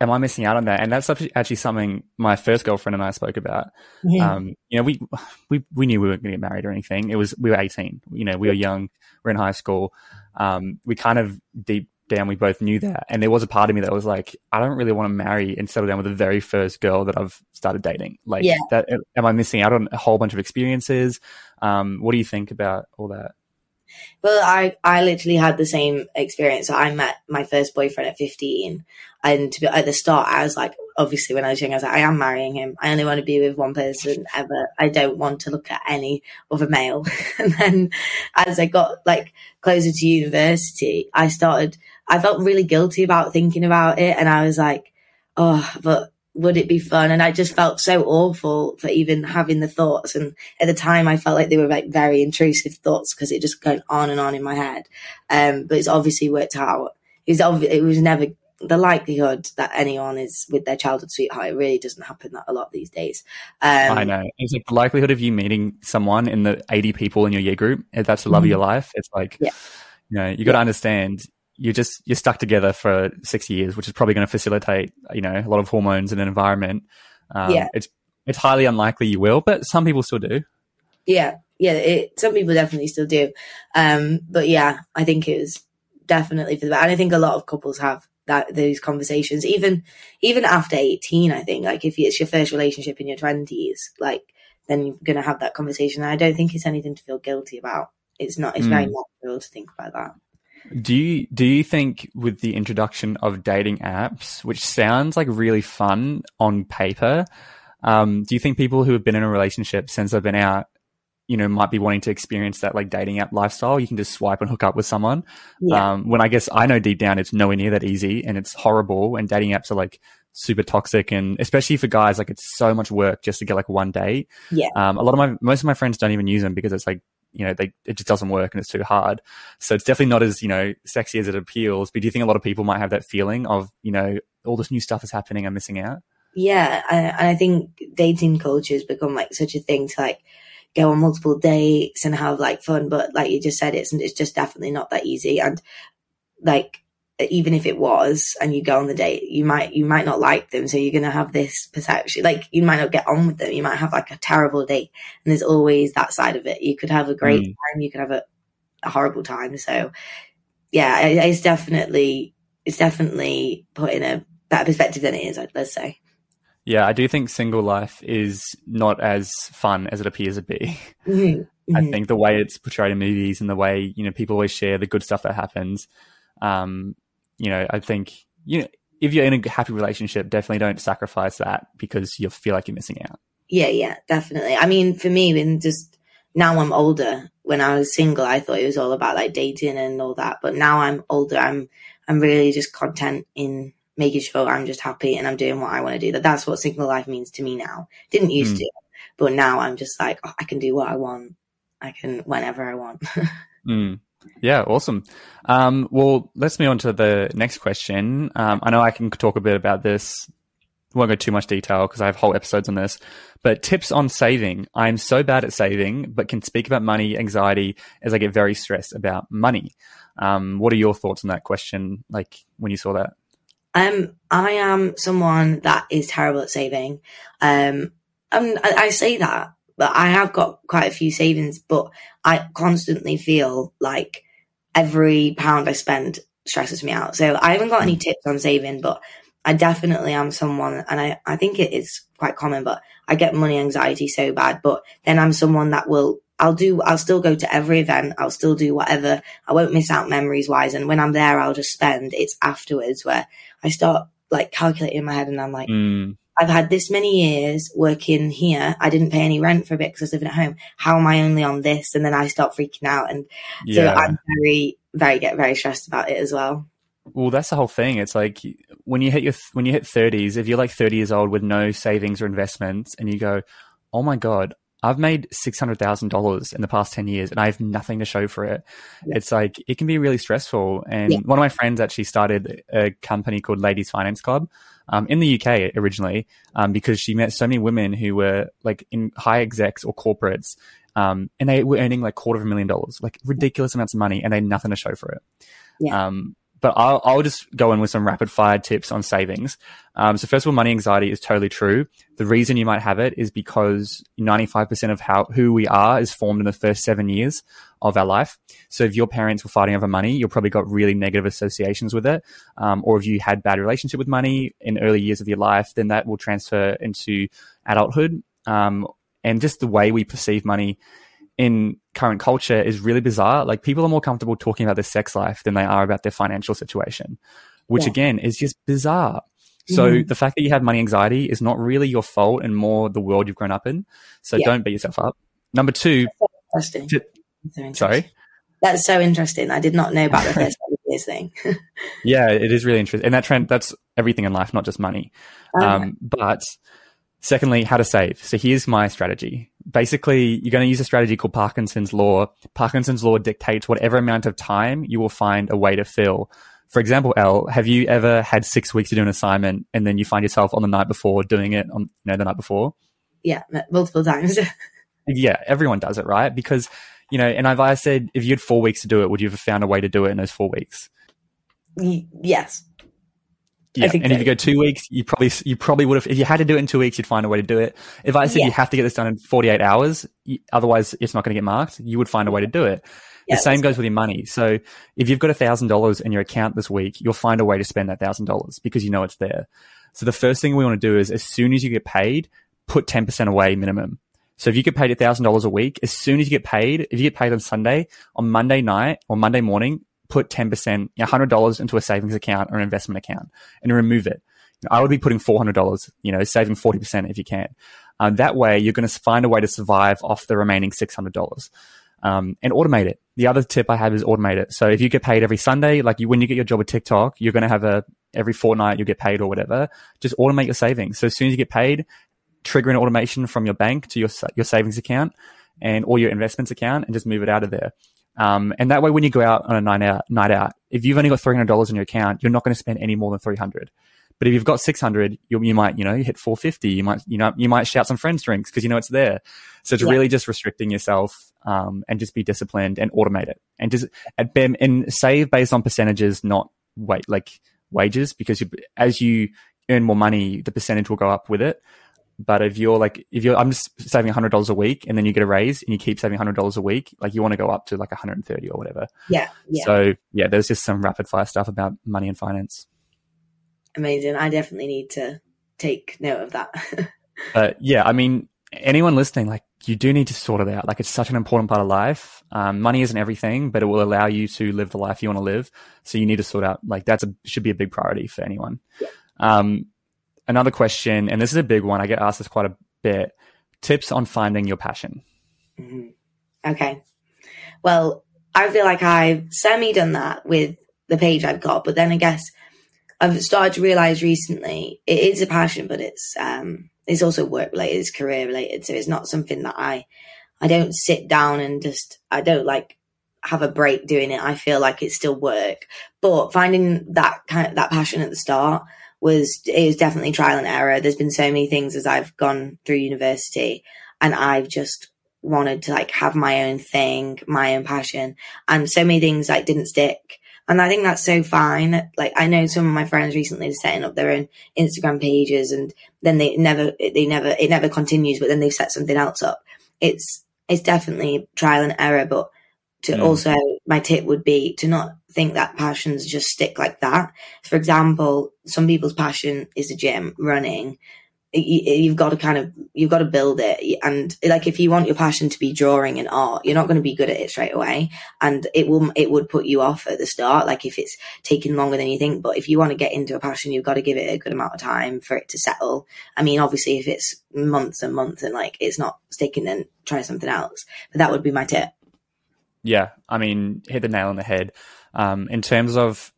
[SPEAKER 3] am I missing out on that? And that's actually something my first girlfriend and I spoke about.
[SPEAKER 1] Mhm.
[SPEAKER 3] Um, you know, we we we knew we weren't going to get married or anything. It was we were eighteen. You know, we were young. We're in high school. Um, we kind of deep down we both knew that, and there was a part of me that was like, I don't really want to marry and settle down with the very first girl that I've started dating. Like,
[SPEAKER 1] Yeah.
[SPEAKER 3] that am I missing out on a whole bunch of experiences? Um, what do you think about all that?
[SPEAKER 1] Well, I, I literally had the same experience. So I met my first boyfriend at 15. And to be, at the start, I was like, obviously, when I was young, I was like, I am marrying him. I only want to be with one person ever. I don't want to look at any other male. and then as I got like closer to university, I started, I felt really guilty about thinking about it. And I was like, oh, but would it be fun? And I just felt so awful for even having the thoughts. And at the time, I felt like they were like very intrusive thoughts because it just going on and on in my head. Um, but it's obviously worked out. It was, obvi- it was never the likelihood that anyone is with their childhood sweetheart. It really doesn't happen that a lot these days. Um,
[SPEAKER 3] I know. It's like the likelihood of you meeting someone in the 80 people in your year group, if that's the love of your life, it's like,
[SPEAKER 1] Mm-hmm. Yeah.
[SPEAKER 3] you know, you got to understand you're just, you're stuck together for six years, which is probably going to facilitate, you know, a lot of hormones and an environment. Um,
[SPEAKER 1] Yeah.
[SPEAKER 3] It's, it's highly unlikely you will, but some people still do.
[SPEAKER 1] Yeah, yeah. It, some people definitely still do, um, but yeah, I think it was definitely for the better. And I think a lot of couples have that those conversations, even even after eighteen. I think like if it's your first relationship in your twenties, like then you're gonna have that conversation. And I don't think it's anything to feel guilty about. It's not. It's very natural to think about that.
[SPEAKER 3] Do you do you think with the introduction of dating apps, which sounds like really fun on paper, um, do you think people who have been in a relationship since they've been out, you know, might be wanting to experience that like dating app lifestyle? You can just swipe and hook up with someone.
[SPEAKER 1] Yeah,
[SPEAKER 3] Um, when I guess I know deep down it's nowhere near that easy and it's horrible. And dating apps are like super toxic and especially for guys, like it's so much work just to get like one date.
[SPEAKER 1] yeah,
[SPEAKER 3] Um, a lot of my most of my friends don't even use them because it's like you know they it just doesn't work and it's too hard. So it's definitely not as you know sexy as it appeals. But do you think a lot of people might have that feeling of you know all this new stuff is happening, I'm missing out?
[SPEAKER 1] yeah. And and I think dating culture has become like such a thing to like go on multiple dates and have like fun. But like you just said, it's it's just definitely not that easy. And like even if it was and you go on the date you might you might not like them so you're going to have this perception like you might not get on with them you might have like a terrible date and there's always that side of it you could have a great mm. time you could have a, a horrible time so yeah it's definitely it's definitely put in a better perspective than it is let's say
[SPEAKER 3] yeah, I do think single life is not as fun as it appears to be.
[SPEAKER 1] Mm-hmm. Mm-hmm.
[SPEAKER 3] I think the way it's portrayed in movies and the way you know people always share the good stuff that happens. Um, you know, I think you know if you're in a happy relationship, definitely don't sacrifice that because you feel like you're missing out.
[SPEAKER 1] Yeah, yeah, definitely. I mean, for me, when just now I'm older. When I was single, I thought it was all about like dating and all that. But now I'm older, I'm I'm really just content in making sure I'm just happy and I'm doing what I want to do. That that's what single life means to me now. Didn't used mm. to, but now I'm just like oh, I can do what I want. I can whenever I want.
[SPEAKER 3] mm. Yeah, awesome. Um, well, let's move on to the next question. Um, I know I can talk a bit about this. Won't go too much detail because I have whole episodes on this. But tips on saving. I'm so bad at saving, but can speak about money anxiety as I get very stressed about money. Um, what are your thoughts on that question? Like when you saw that?
[SPEAKER 1] Um, I am someone that is terrible at saving. Um, and I, I say that, but I have got quite a few savings, but I constantly feel like every pound I spend stresses me out. So I haven't got any tips on saving, but I definitely am someone, and I, I think it is quite common, but I get money anxiety so bad. But then I'm someone that will I'll do, I'll still go to every event. I'll still do whatever. I won't miss out memories wise. And when I'm there, I'll just spend. It's afterwards where I start like calculating in my head and I'm like,
[SPEAKER 3] mm.
[SPEAKER 1] I've had this many years working here. I didn't pay any rent for a bit because I was living at home. How am I only on this? And then I start freaking out. And yeah. so I'm very, very, get very stressed about it as well.
[SPEAKER 3] Well, that's the whole thing. It's like when you hit your, when you hit 30s, if you're like 30 years old with no savings or investments and you go, oh my God, I've made six hundred thousand dollars in the past ten years, and I have nothing to show for it. Yeah. It's like it can be really stressful. And yeah. one of my friends actually started a company called Ladies Finance Club um, in the UK originally um, because she met so many women who were like in high execs or corporates, um, and they were earning like quarter of a million dollars, like ridiculous amounts of money, and they had nothing to show for it.
[SPEAKER 1] Yeah.
[SPEAKER 3] Um, but I'll, I'll, just go in with some rapid fire tips on savings. Um, so first of all, money anxiety is totally true. The reason you might have it is because 95% of how, who we are is formed in the first seven years of our life. So if your parents were fighting over money, you'll probably got really negative associations with it. Um, or if you had bad relationship with money in early years of your life, then that will transfer into adulthood. Um, and just the way we perceive money in current culture is really bizarre. Like people are more comfortable talking about their sex life than they are about their financial situation, which yeah. again is just bizarre. So mm-hmm. the fact that you have money anxiety is not really your fault and more the world you've grown up in. So yeah. don't beat yourself up. Number two,
[SPEAKER 1] so interesting.
[SPEAKER 3] So sorry.
[SPEAKER 1] That's so interesting. I did not know about the first years thing.
[SPEAKER 3] yeah, it is really interesting. And that trend, that's everything in life, not just money. Okay. Um, but Secondly, how to save. So here's my strategy. Basically, you're going to use a strategy called Parkinson's law. Parkinson's law dictates whatever amount of time you will find a way to fill. For example, Elle, have you ever had six weeks to do an assignment and then you find yourself on the night before doing it on, you know, the night before?
[SPEAKER 1] Yeah, multiple times.
[SPEAKER 3] yeah, everyone does it, right? Because, you know, and I've I said, if you had four weeks to do it, would you have found a way to do it in those four weeks?
[SPEAKER 1] yes.
[SPEAKER 3] Yeah, and so. if you go two weeks, you probably you probably would have. If you had to do it in two weeks, you'd find a way to do it. If I said yeah. you have to get this done in forty eight hours, otherwise it's not going to get marked, you would find a way to do it. Yeah, the same goes with your money. So if you've got a thousand dollars in your account this week, you'll find a way to spend that thousand dollars because you know it's there. So the first thing we want to do is as soon as you get paid, put ten percent away minimum. So if you get paid a thousand dollars a week, as soon as you get paid, if you get paid on Sunday, on Monday night or Monday morning, put 10%, $100 into a savings account or an investment account and remove it. I would be putting $400, you know, saving 40% if you can. Um, that way, you're going to find a way to survive off the remaining $600 um, and automate it. The other tip I have is automate it. So if you get paid every Sunday, like you, when you get your job at TikTok, you're going to have a every fortnight you'll get paid or whatever. Just automate your savings. So as soon as you get paid, trigger an automation from your bank to your your savings account and or your investments account, and just move it out of there. Um, and that way, when you go out on a night out, night out, if you've only got three hundred dollars in your account, you're not going to spend any more than three hundred. But if you've got six hundred, you, you might, you know, hit four fifty. You might, you know, you might shout some friends drinks because you know it's there. So it's yeah. really just restricting yourself um, and just be disciplined and automate it and just at BEM and save based on percentages, not wait like wages because you, as you earn more money, the percentage will go up with it. But if you're like, if you're, I'm just saving hundred dollars a week and then you get a raise and you keep saving hundred dollars a week, like you want to go up to like 130 or whatever.
[SPEAKER 1] Yeah, yeah.
[SPEAKER 3] So yeah, there's just some rapid fire stuff about money and finance.
[SPEAKER 1] Amazing. I definitely need to take note of that.
[SPEAKER 3] but yeah, I mean, anyone listening, like you do need to sort it out. Like it's such an important part of life. Um, money isn't everything, but it will allow you to live the life you want to live. So you need to sort out like that's a should be a big priority for anyone.
[SPEAKER 1] Yeah.
[SPEAKER 3] Um, another question, and this is a big one. I get asked this quite a bit. Tips on finding your passion.
[SPEAKER 1] Mm-hmm. Okay. Well, I feel like I've semi done that with the page I've got, but then I guess I've started to realize recently it is a passion, but it's um it's also work related, it's career related. So it's not something that I I don't sit down and just I don't like have a break doing it. I feel like it's still work. But finding that kind of that passion at the start was it was definitely trial and error. There's been so many things as I've gone through university and I've just wanted to like have my own thing, my own passion. And so many things like didn't stick. And I think that's so fine. Like I know some of my friends recently are setting up their own Instagram pages and then they never, they never, it never continues, but then they've set something else up. It's, it's definitely trial and error, but to mm. also, my tip would be to not think that passions just stick like that. For example, some people's passion is the gym, running. You, have got to kind of you've got to build it. And like if you want your passion to be drawing and art you're not going to be good at it straight away. And it will it would put you off at the start like if it's taking longer than you think. But if you want to get into a passion you've got to give it a good amount of time for it to settle. I mean obviously if it's months and months and like it's not sticking then try something else. But that would be my tip.
[SPEAKER 3] Yeah i mean hit the nail on the head um, in terms of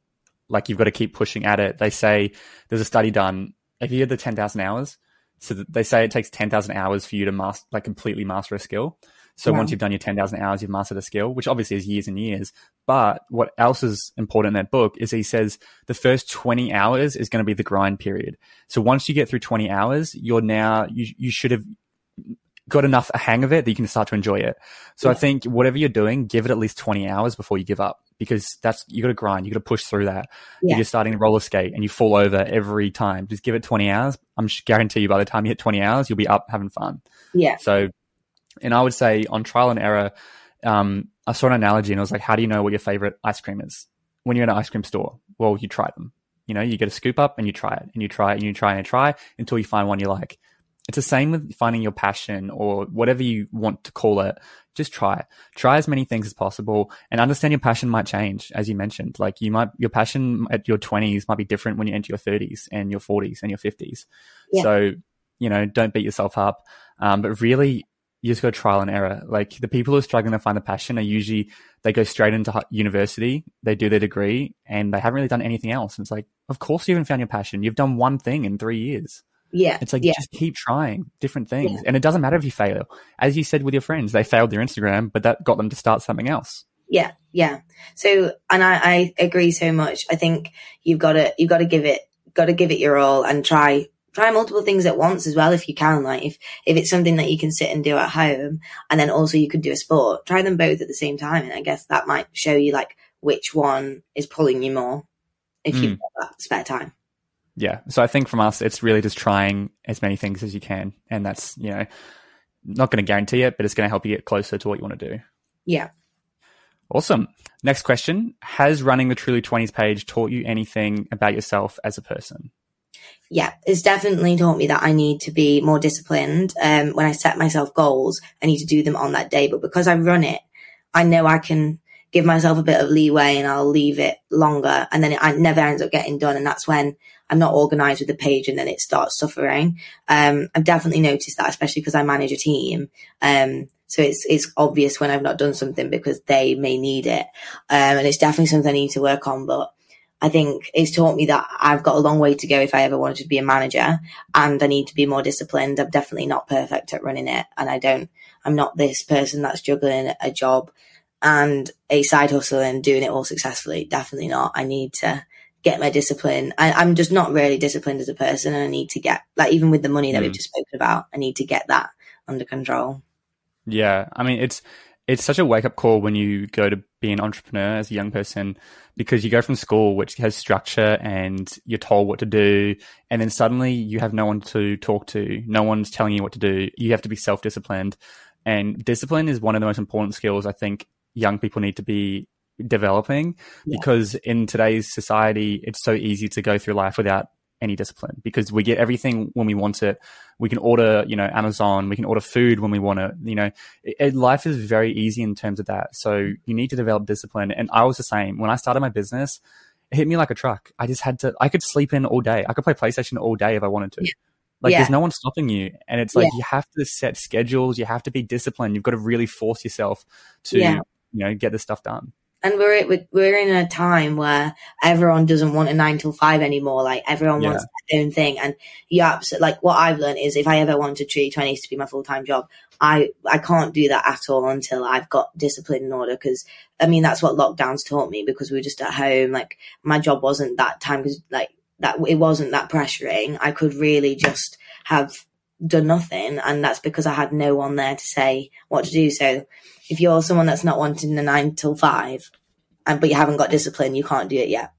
[SPEAKER 3] like you've got to keep pushing at it they say there's a study done if you had the 10,000 hours so they say it takes 10,000 hours for you to master, like completely master a skill. So wow. once you've done your 10,000 hours, you've mastered a skill, which obviously is years and years. But what else is important in that book is he says the first 20 hours is going to be the grind period. So once you get through 20 hours, you're now, you, you should have got enough a hang of it that you can start to enjoy it. So yeah. I think whatever you're doing, give it at least 20 hours before you give up because that's, you got to grind, you got to push through that. Yeah. If you're starting to roller skate and you fall over every time, just give it 20 hours. I'm guarantee you by the time you hit 20 hours, you'll be up having fun.
[SPEAKER 1] Yeah.
[SPEAKER 3] So, and I would say on trial and error, um, I saw an analogy and I was like, how do you know what your favorite ice cream is? When you're in an ice cream store, well, you try them. You know, you get a scoop up and you try it and you try it and you try and you try until you find one you like. It's the same with finding your passion or whatever you want to call it. Just try it. Try as many things as possible and understand your passion might change, as you mentioned. Like you might, your passion at your 20s might be different when you enter your 30s and your 40s and your 50s. Yeah. So, you know, don't beat yourself up. Um, but really, you just go trial and error. Like the people who are struggling to find a passion are usually, they go straight into university, they do their degree, and they haven't really done anything else. And it's like, of course you haven't found your passion. You've done one thing in three years.
[SPEAKER 1] Yeah.
[SPEAKER 3] It's like
[SPEAKER 1] yeah.
[SPEAKER 3] just keep trying different things. Yeah. And it doesn't matter if you fail. As you said with your friends, they failed their Instagram, but that got them to start something else.
[SPEAKER 1] Yeah, yeah. So and I, I agree so much. I think you've gotta you've gotta give it gotta give it your all and try try multiple things at once as well if you can. Like if if it's something that you can sit and do at home and then also you could do a sport, try them both at the same time. And I guess that might show you like which one is pulling you more if mm. you've got that spare time
[SPEAKER 3] yeah. So I think from us, it's really just trying as many things as you can. And that's, you know, not going to guarantee it, but it's going to help you get closer to what you want to do.
[SPEAKER 1] Yeah.
[SPEAKER 3] Awesome. Next question. Has running the Truly Twenties page taught you anything about yourself as a person?
[SPEAKER 1] Yeah, it's definitely taught me that I need to be more disciplined. Um, when I set myself goals, I need to do them on that day. But because I run it, I know I can give myself a bit of leeway and I'll leave it longer. And then it, it never ends up getting done. And that's when I'm not organized with the page and then it starts suffering. Um, I've definitely noticed that, especially because I manage a team. Um, so it's, it's obvious when I've not done something because they may need it. Um, and it's definitely something I need to work on, but I think it's taught me that I've got a long way to go if I ever wanted to be a manager and I need to be more disciplined. I'm definitely not perfect at running it and I don't, I'm not this person that's juggling a job and a side hustle and doing it all successfully. Definitely not. I need to get my discipline. I, am just not really disciplined as a person, and I need to get like even with the money that mm. we've just spoken about, I need to get that under control.
[SPEAKER 3] Yeah, I mean it's it's such a wake up call when you go to be an entrepreneur as a young person because you go from school, which has structure and you're told what to do. And then suddenly you have no one to talk to. No one's telling you what to do. You have to be self disciplined. And discipline is one of the most important skills I think young people need to be developing yeah. because in today's society, it's so easy to go through life without any discipline because we get everything when we want it. We can order, you know, Amazon. We can order food when we want it. You know, it, it, life is very easy in terms of that. So you need to develop discipline. And I was the same when I started my business. It hit me like a truck. I just had to. I could sleep in all day. I could play PlayStation all day if I wanted to. Yeah. Like yeah. there's no one stopping you, and it's like yeah. you have to set schedules. You have to be disciplined. You've got to really force yourself to, you know, get this stuff done
[SPEAKER 1] and we're we're in a time where everyone doesn't want a nine till five anymore. Like everyone yeah. wants their own thing, and yeah, absolutely like what I've learned is if I ever want to Truly Twenties to be my full time job, I I can't do that at all until I've got discipline in order. Because I mean that's what lockdowns taught me because we were just at home. Like my job wasn't that time because like that it wasn't that pressuring. I could really just have done nothing, and that's because I had no one there to say what to do. So if you're someone that's not wanting the nine till five, and but you haven't got discipline, you can't do it yet.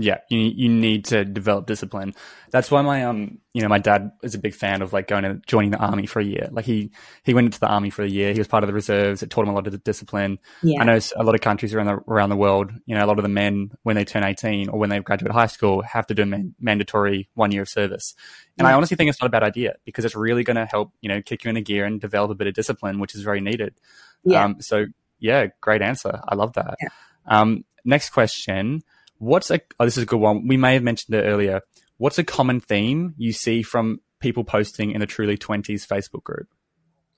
[SPEAKER 3] Yeah, you you need to develop discipline. That's why my um you know my dad is a big fan of like going to joining the army for a year. Like he he went into the army for a year. He was part of the reserves. It taught him a lot of discipline. Yeah. I know a lot of countries around the around the world. You know, a lot of the men when they turn eighteen or when they graduate high school have to do man- mandatory one year of service. And yeah. I honestly think it's not a bad idea because it's really going to help you know kick you in into gear and develop a bit of discipline, which is very needed. Yeah. Um, so yeah, great answer. I love that. Yeah. Um, next question. What's a, oh, this is a good one. We may have mentioned it earlier. What's a common theme you see from people posting in the Truly Twenties Facebook group?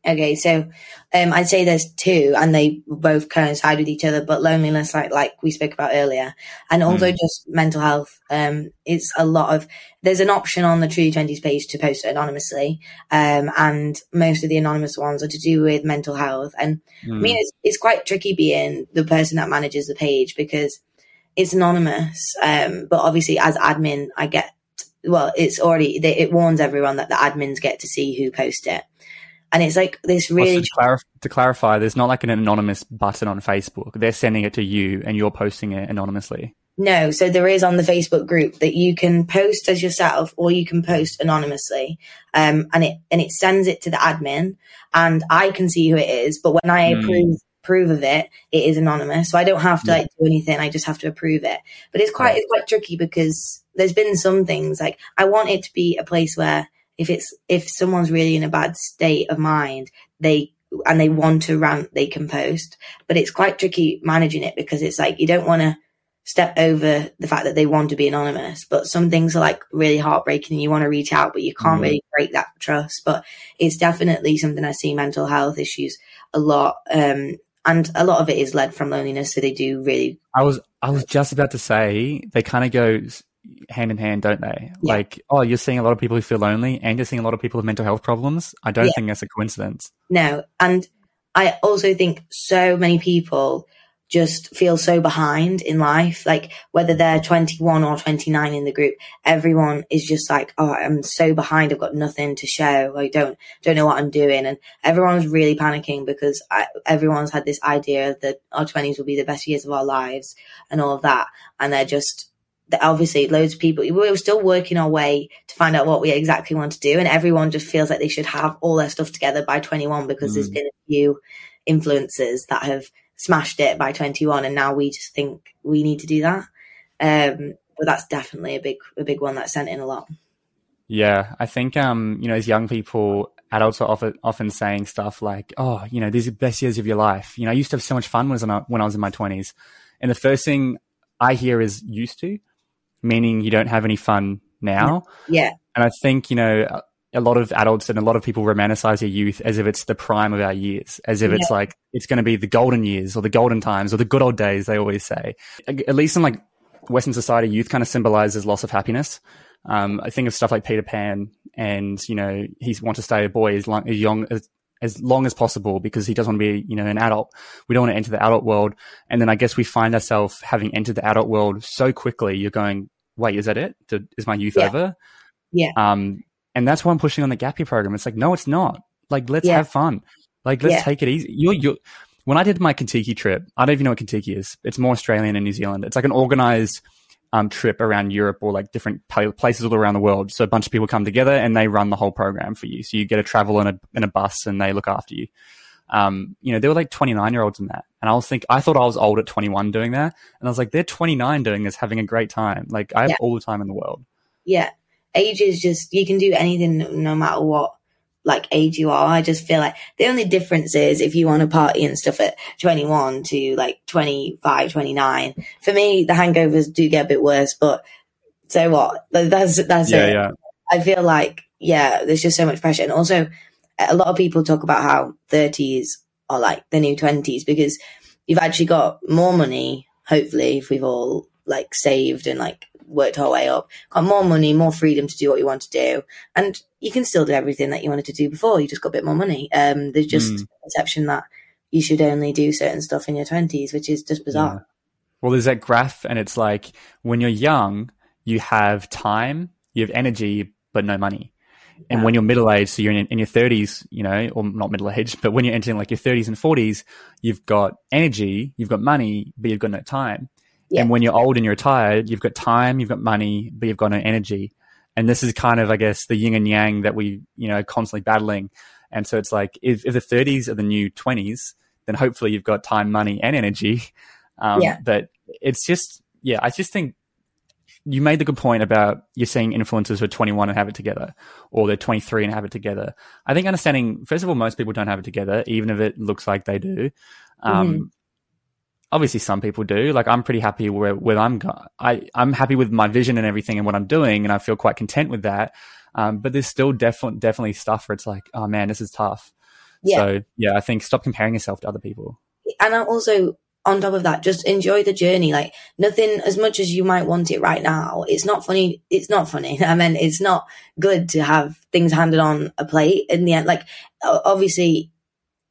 [SPEAKER 1] Okay, so um, I'd say there's two, and they both coincide with each other. But loneliness, like like we spoke about earlier, and also mm. just mental health. Um, it's a lot of. There's an option on the Truly Twenties page to post anonymously, um, and most of the anonymous ones are to do with mental health. And mm. I mean, hmm. it's it's quite tricky being the person that manages the page because it's anonymous. Um, but obviously, as admin, I get well. It's already it warns everyone that the admins get to see who post it. And it's like this really.
[SPEAKER 3] Also, to, clarif- to, clarify, there's not like an anonymous button on Facebook. They're sending it to you and you're posting it anonymously.
[SPEAKER 1] No, so there is on the Facebook group that you can post as yourself or you can post anonymously. Um, and it, and it sends it to the admin and I can see who it is. But when I mm. approve, approve of it, it is anonymous. So I don't have to like do anything. I just have to approve it. But it's quite, right. it's quite tricky because there's been some things like I want it to be a place where if it's if someone's really in a bad state of mind, they and they want to rant, they can post. But it's quite tricky managing it because it's like you don't want to step over the fact that they want to be anonymous. But some things are like really heartbreaking and you want to reach out, but you can't mm-hmm. really break that trust. But it's definitely something I see mental health issues a lot. Um, and a lot of it is led from loneliness. So they do really.
[SPEAKER 3] I was I was just about to say they kind of go hand in hand, don't they? Yeah. Like, oh, you're seeing a lot of people who feel lonely and you're seeing a lot of people with mental health problems. I don't yeah. think that's a coincidence.
[SPEAKER 1] No. And I also think so many people just feel so behind in life. Like whether they're 21 or 29 in the group, everyone is just like, Oh, I'm so behind. I've got nothing to show. I don't, don't know what I'm doing. And everyone's really panicking because I, everyone's had this idea that our 20s will be the best years of our lives and all of that. And they're just, obviously loads of people we were still working our way to find out what we exactly want to do and everyone just feels like they should have all their stuff together by 21 because mm. there's been a few influences that have smashed it by 21 and now we just think we need to do that um, but that's definitely a big a big one that sent in a lot
[SPEAKER 3] yeah i think um you know as young people adults are often often saying stuff like oh you know these are the best years of your life you know i used to have so much fun when I was, when I was in my 20s and the first thing I hear is used to meaning you don't have any fun now.
[SPEAKER 1] Yeah.
[SPEAKER 3] And I think, you know, a lot of adults and a lot of people romanticize your youth as if it's the prime of our years, as if yeah. it's like, it's going to be the golden years or the golden times or the good old days, they always say. At least in like Western society, youth kind of symbolizes loss of happiness. Um, I think of stuff like Peter Pan and, you know, he wants to stay a boy as long as young, as, as long as possible because he doesn't want to be, you know, an adult. We don't want to enter the adult world. And then I guess we find ourselves having entered the adult world so quickly. You're going, wait, is that it? Is my youth
[SPEAKER 1] yeah.
[SPEAKER 3] over?
[SPEAKER 1] Yeah.
[SPEAKER 3] Um, and that's why I'm pushing on the gap year program. It's like, no, it's not. Like, let's yeah. have fun. Like, let's yeah. take it easy. You're, you're, when I did my Contiki trip, I don't even know what Contiki is. It's more Australian and New Zealand. It's like an organized um, trip around Europe or like different places all around the world. So a bunch of people come together and they run the whole program for you. So you get to travel in a in a bus and they look after you. Um, you know, there were like 29 year olds in that. And I was think, I thought I was old at 21 doing that. And I was like, they're 29 doing this, having a great time. Like I have yeah. all the time in the world.
[SPEAKER 1] Yeah. Age is just, you can do anything no matter what like age you are. I just feel like the only difference is if you want to party and stuff at 21 to like 25, 29. For me, the hangovers do get a bit worse, but so what? That's, that's yeah, it. Yeah. I feel like, yeah, there's just so much pressure. And also, a lot of people talk about how 30s are like the new 20s because you've actually got more money, hopefully, if we've all like saved and like worked our way up, got more money, more freedom to do what you want to do. And you can still do everything that you wanted to do before. You just got a bit more money. Um, there's just mm. a perception that you should only do certain stuff in your 20s, which is just bizarre. Yeah.
[SPEAKER 3] Well, there's that graph, and it's like when you're young, you have time, you have energy, but no money. And when you're middle aged, so you're in, in, your 30s, you know, or not middle aged, but when you're entering like your 30s and 40s, you've got energy, you've got money, but you've got no time. Yeah. And when you're old and you're retired, you've got time, you've got money, but you've got no energy. And this is kind of, I guess, the yin and yang that we, you know, constantly battling. And so it's like, if, if the 30s are the new 20s, then hopefully you've got time, money, and energy. Um, yeah. But it's just, yeah, I just think you made the good point about you're seeing influencers who are 21 and have it together, or they're 23 and have it together. I think understanding, first of all, most people don't have it together, even if it looks like they do. Um, mm-hmm obviously some people do. Like I'm pretty happy where, where I'm go- I, I'm happy with my vision and everything and what I'm doing. And I feel quite content with that. Um, but there's still definitely, definitely stuff where it's like, oh man, this is tough. Yeah. So yeah, I think stop comparing yourself to other people.
[SPEAKER 1] And I also, on top of that, just enjoy the journey. Like nothing as much as you might want it right now. It's not funny. It's not funny. I mean, it's not good to have things handed on a plate in the end. Like obviously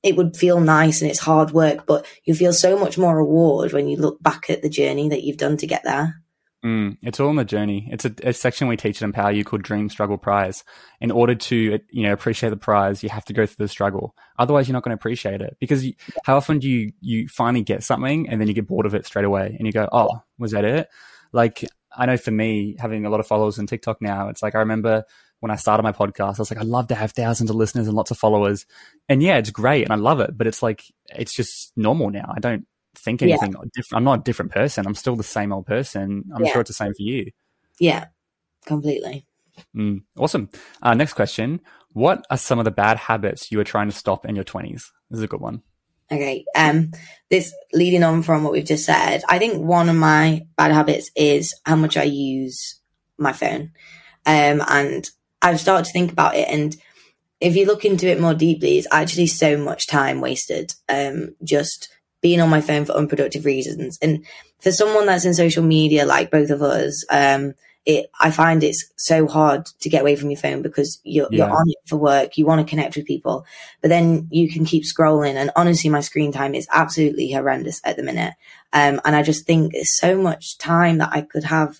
[SPEAKER 1] it would feel nice and it's hard work, but you feel so much more reward when you look back at the journey that you've done to get there.
[SPEAKER 3] Mm, it's all in the journey. It's a, a, section we teach at Empower You called Dream Struggle Prize. In order to you know appreciate the prize, you have to go through the struggle. Otherwise, you're not going to appreciate it. Because you, how often do you you finally get something and then you get bored of it straight away and you go, "Oh, was that it?" Like I know for me, having a lot of followers on TikTok now, it's like I remember when I started my podcast, I was like, I'd love to have thousands of listeners and lots of followers. And yeah, it's great and I love it, but it's like, it's just normal now. I don't think anything yeah. different. I'm not a different person. I'm still the same old person. I'm yeah. sure it's the same for you.
[SPEAKER 1] Yeah, completely.
[SPEAKER 3] Mm, awesome. Uh, next question. What are some of the bad habits you are trying to stop in your 20s? This is a good one.
[SPEAKER 1] Okay. Um, this leading on from what we've just said, I think one of my bad habits is how much I use my phone. Um, and I've started to think about it and if you look into it more deeply, it's actually so much time wasted, um, just being on my phone for unproductive reasons. And for someone that's in social media, like both of us, um, it, I find it's so hard to get away from your phone because you're, yeah. you're on it for work. You want to connect with people, but then you can keep scrolling. And honestly, my screen time is absolutely horrendous at the minute. Um, and I just think there's so much time that I could have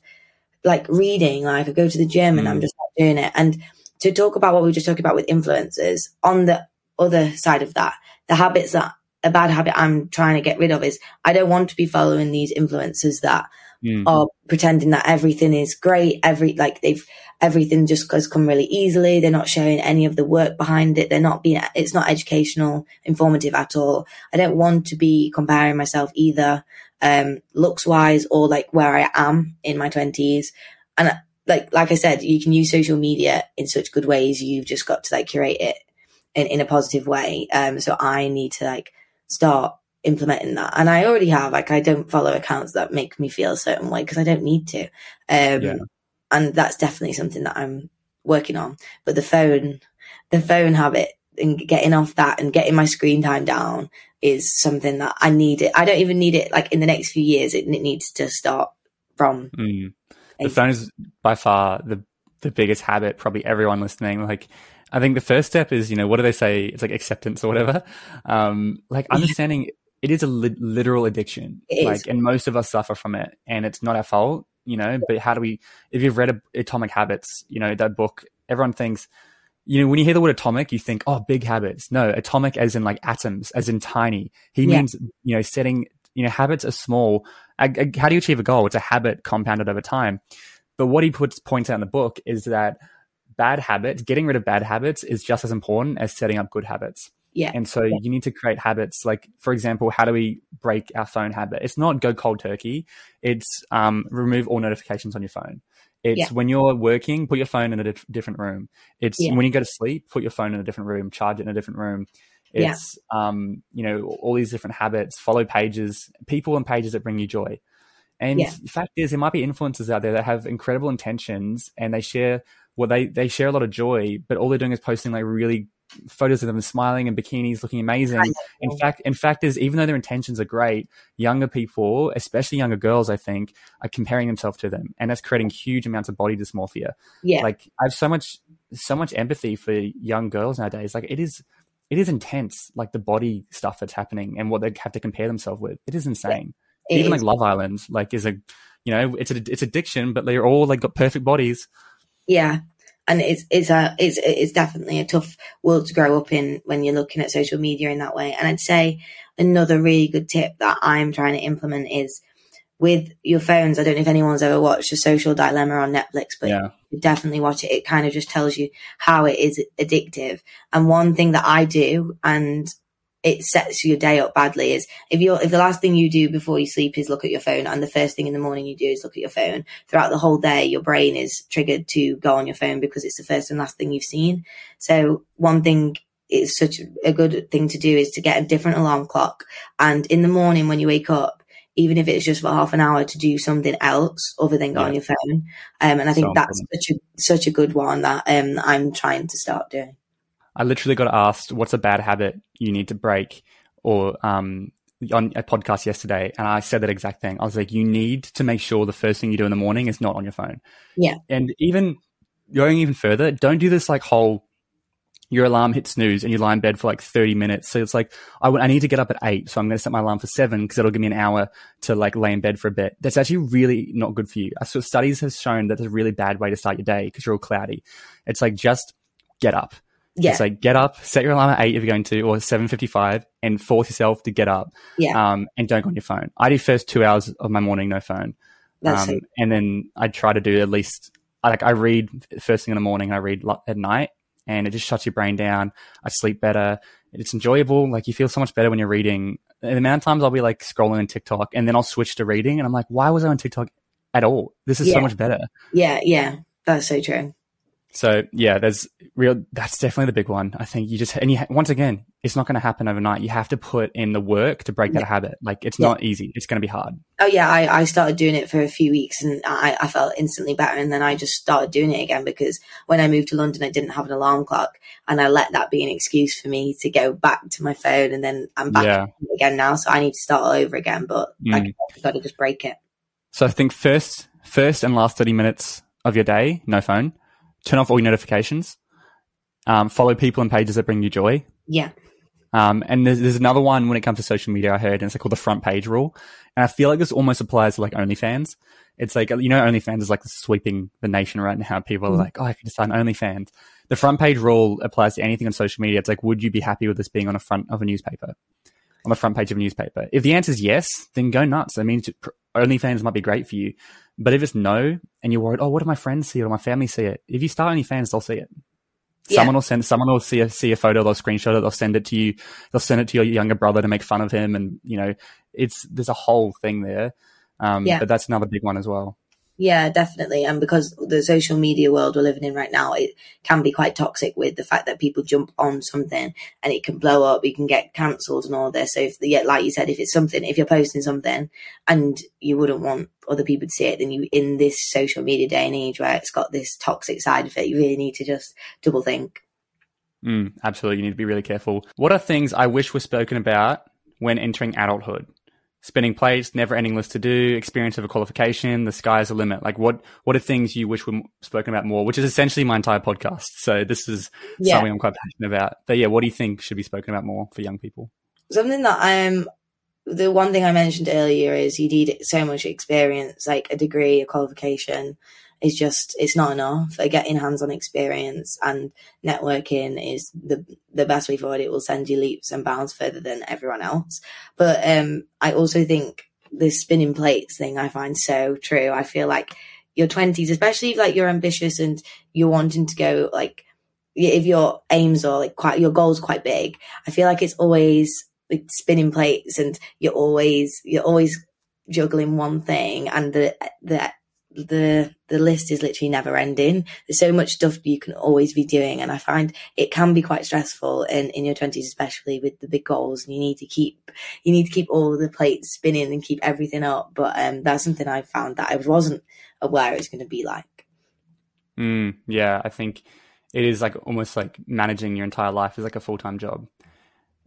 [SPEAKER 1] like reading, like I go to the gym mm. and I'm mm. just not doing it. And to talk about what we were just talking about with influencers on the other side of that, the habits that a bad habit I'm trying to get rid of is I don't want to be following these influencers that mm. are pretending that everything is great. Every, like they've, everything just has come really easily. They're not showing any of the work behind it. They're not being, it's not educational, informative at all. I don't want to be comparing myself either um, looks wise or like where I am in my twenties. And like, like I said, you can use social media in such good ways. You've just got to like curate it in, in a positive way. Um, so I need to like start implementing that. And I already have, like, I don't follow accounts that make me feel a certain way because I don't need to. Um, yeah. and that's definitely something that I'm working on. But the phone, the phone habit and getting off that and getting my screen time down is something that I need it. I don't even need it like in the next few years. It, it needs to start from.
[SPEAKER 3] Mm. The phone is by far the the biggest habit. Probably everyone listening. Like, I think the first step is you know what do they say? It's like acceptance or whatever. Um, like understanding it is a li- literal addiction. It like, is. and most of us suffer from it, and it's not our fault. You know, but how do we? If you've read Atomic Habits, you know that book. Everyone thinks you know, when you hear the word atomic, you think, oh, big habits. No, atomic as in like atoms, as in tiny. He
[SPEAKER 1] Yeah.
[SPEAKER 3] means, you know, setting, you know, habits are small. A- a- How do you achieve a goal? It's a habit compounded over time. But what he puts points out in the book is that bad habits, getting rid of bad habits is just as important as setting up good habits.
[SPEAKER 1] Yeah.
[SPEAKER 3] And so you need to create habits. Like, for example, how do we break our phone habit? It's not go cold turkey. It's um, remove all notifications on your phone. It's
[SPEAKER 1] Yeah.
[SPEAKER 3] when you're working, put your phone in a dif- different room. It's
[SPEAKER 1] Yeah.
[SPEAKER 3] when you go to sleep, put your phone in a different room, charge it in a different room.
[SPEAKER 1] Yeah.
[SPEAKER 3] It's, um, you know, all these different habits, follow pages, people and pages that bring you joy. And
[SPEAKER 1] Yeah.
[SPEAKER 3] the fact is, there might be influencers out there that have incredible intentions and they share, well, they, they share a lot of joy, but all they're doing is posting like really photos of them smiling and bikinis, looking amazing. In fact, in fact, is even though their intentions are great, younger people, especially younger girls, I think, are comparing themselves to them, and that's creating huge amounts of body dysmorphia.
[SPEAKER 1] Yeah.
[SPEAKER 3] Like I have so much, so much empathy for young girls nowadays. Like it is, it is intense. Like the body stuff that's happening and what they have to compare themselves with. It is insane.
[SPEAKER 1] It
[SPEAKER 3] even
[SPEAKER 1] is.
[SPEAKER 3] like Love Island, like is a, you know, it's a, it's addiction, but they're all like got perfect bodies.
[SPEAKER 1] Yeah. And it's it's a it's it's definitely a tough world to grow up in when you're looking at social media in that way. And I'd say another really good tip that I'm trying to implement is with your phones. I don't know if anyone's ever watched a social dilemma on Netflix, but
[SPEAKER 3] Yeah.
[SPEAKER 1] you definitely watch it. It kind of just tells you how it is addictive. And one thing that I do and it sets your day up badly is if you're if the last thing you do before you sleep is look at your phone and the first thing in the morning you do is look at your phone throughout the whole day your brain is triggered to go on your phone because it's the first and last thing you've seen. So one thing is such a good thing to do is to get a different alarm clock and in the morning when you wake up even if it's just for half an hour to do something else other than go on your phone um, and i think
[SPEAKER 3] So
[SPEAKER 1] that's such a such a good one that um, i'm trying to start doing
[SPEAKER 3] I literally got asked, "What's a bad habit you need to break?" Or um, on a podcast yesterday, and I said that exact thing. I was like, "You need to make sure the first thing you do in the morning is not on your phone."
[SPEAKER 1] Yeah.
[SPEAKER 3] and even going even further, don't do this like whole. Your alarm hits snooze and you lie in bed for like 30 minutes. So it's like, I, w- I need to get up at eight. So I'm going to set my alarm for seven because it'll give me an hour to like lay in bed for a bit. That's actually really not good for you. I saw studies have shown that there's a really bad way to start your day because you're all cloudy. It's like, just get up.
[SPEAKER 1] Yeah
[SPEAKER 3] It's like get up, set your alarm at eight if you're going to, or seven fifty-five, and force yourself to get up.
[SPEAKER 1] Yeah.
[SPEAKER 3] Um, and don't go on your phone. I do first two hours of my morning no phone,
[SPEAKER 1] that's
[SPEAKER 3] um,
[SPEAKER 1] so
[SPEAKER 3] and then I try to do at least like I read first thing in the morning, and I read at night, and it just shuts your brain down. I sleep better. It's enjoyable. Like you feel so much better when you're reading. And the amount of times I'll be like scrolling on TikTok, and then I'll switch to reading, and I'm like, why was I on TikTok at all? This is so much better.
[SPEAKER 1] yeah yeah that's so true
[SPEAKER 3] So yeah, there's real. That's definitely the big one. I think you just and you once again, it's not going to happen overnight. You have to put in the work to break that habit. Like it's
[SPEAKER 1] Yeah.
[SPEAKER 3] not easy. It's going to be hard.
[SPEAKER 1] Oh yeah, I, I started doing it for a few weeks and I, I felt instantly better and then I just started doing it again because when I moved to London I didn't have an alarm clock and I let that be an excuse for me to go back to my phone and then I'm back
[SPEAKER 3] Yeah.
[SPEAKER 1] again now so I need to start all over again but I
[SPEAKER 3] Mm.
[SPEAKER 1] got to just break it.
[SPEAKER 3] So I think first, first and last thirty minutes of your day, no phone. Turn off all your notifications. Um, follow people and pages that bring you joy.
[SPEAKER 1] Yeah.
[SPEAKER 3] Um, and there's, there's another one when it comes to social media I heard, and it's called the front page rule. And I feel like this almost applies to like OnlyFans. It's like, you know, OnlyFans is like sweeping the nation right now. People are
[SPEAKER 1] Mhm.
[SPEAKER 3] like, oh, I can start an OnlyFans. The front page rule applies to anything on social media. It's like, would you be happy with this being on the front of a newspaper? On the front page of a newspaper? If the answer is yes, then go nuts. I mean, OnlyFans might be great for you. But if it's no, and you're worried, oh, what if my friends see it or my family see it? If you start OnlyFans, they'll see it.
[SPEAKER 1] Yeah.
[SPEAKER 3] Someone will send. Someone will see a see a photo. They'll screenshot it. They'll send it to you. They'll send it to your younger brother to make fun of him. And you know, it's there's a whole thing there. Um,
[SPEAKER 1] Yeah.
[SPEAKER 3] But that's another big one as well.
[SPEAKER 1] Yeah, definitely. And because the social media world we're living in right now, it can be quite toxic with the fact that people jump on something and it can blow up, you can get cancelled and all this. So if, yeah, like you said, if it's something, if you're posting something and you wouldn't want other people to see it, then you, in this social media day and age where it's got this toxic side of it, you really need to just double think.
[SPEAKER 3] Mm, absolutely, you need to be really careful. What are things I wish were spoken about when entering adulthood? Spinning plates, never-ending list to do, experience of a qualification, the sky's the limit. Like, what what are things you wish were spoken about more? Which is essentially my entire podcast. So this is
[SPEAKER 1] Yeah.
[SPEAKER 3] something I'm quite passionate about. But yeah, what do you think should be spoken about more for young people?
[SPEAKER 1] something that I'm the one thing I mentioned earlier is you need so much experience, like a degree, a qualification, is just it's not enough. Getting hands-on experience and networking is the the best way forward. It will send you leaps and bounds further than everyone else. But um, I also think this spinning plates thing I find so true. I feel like your twenties, especially if like you're ambitious and you're wanting to go like if your aims are like quite your goals quite big, I feel like it's always like spinning plates and you're always you're always juggling one thing and the the the the list is literally never ending. There's so much stuff you can always be doing, and I find it can be quite stressful in in your twenties, especially with the big goals. And you need to keep you need to keep all the plates spinning and keep everything up. But um, that's something I found that I wasn't aware it was going to be like.
[SPEAKER 3] Mm, yeah, I think it is like almost like managing your entire life is like a full time job.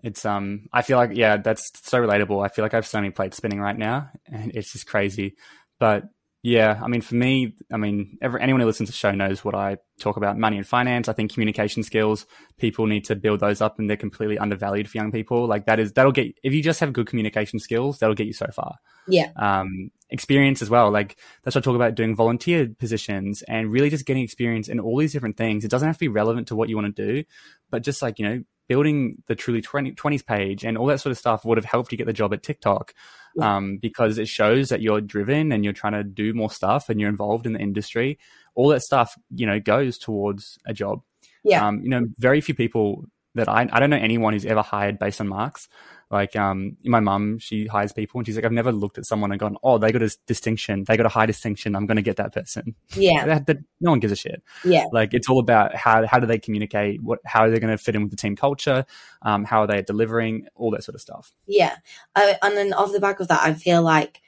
[SPEAKER 3] It's um, I feel like yeah, that's so relatable. I feel like I have so many plates spinning right now, and it's just crazy. But yeah, I mean, for me, I mean, every, anyone who listens to the show knows what I talk about money and finance. I think communication skills, people need to build those up and they're completely undervalued for young people. Like that is, that'll get, if you just have good communication skills, that'll get you so far.
[SPEAKER 1] Yeah.
[SPEAKER 3] Um, experience as well. Like that's what I talk about doing volunteer positions and really just getting experience in all these different things. It doesn't have to be relevant to what you want to do, but just like, you know, building the truly 20, 20s page and all that sort of stuff would have helped you get the job at TikTok yeah. um, because it shows that you're driven and you're trying to do more stuff and you're involved in the industry. All that stuff, you know, goes towards a job.
[SPEAKER 1] Yeah.
[SPEAKER 3] Um, you know, very few people that I, I don't know anyone who's ever hired based on marks. Like, um, my mum, she hires people and she's like, I've never looked at someone and gone, oh, they got a distinction. They got a high distinction. I'm going to get that person.
[SPEAKER 1] Yeah.
[SPEAKER 3] that, that, no one gives a shit.
[SPEAKER 1] Yeah.
[SPEAKER 3] Like, it's all about how, how do they communicate? What, how are they going to fit in with the team culture? Um, how are they delivering? All that sort of stuff.
[SPEAKER 1] Yeah. Uh, and then off the back of that, I feel like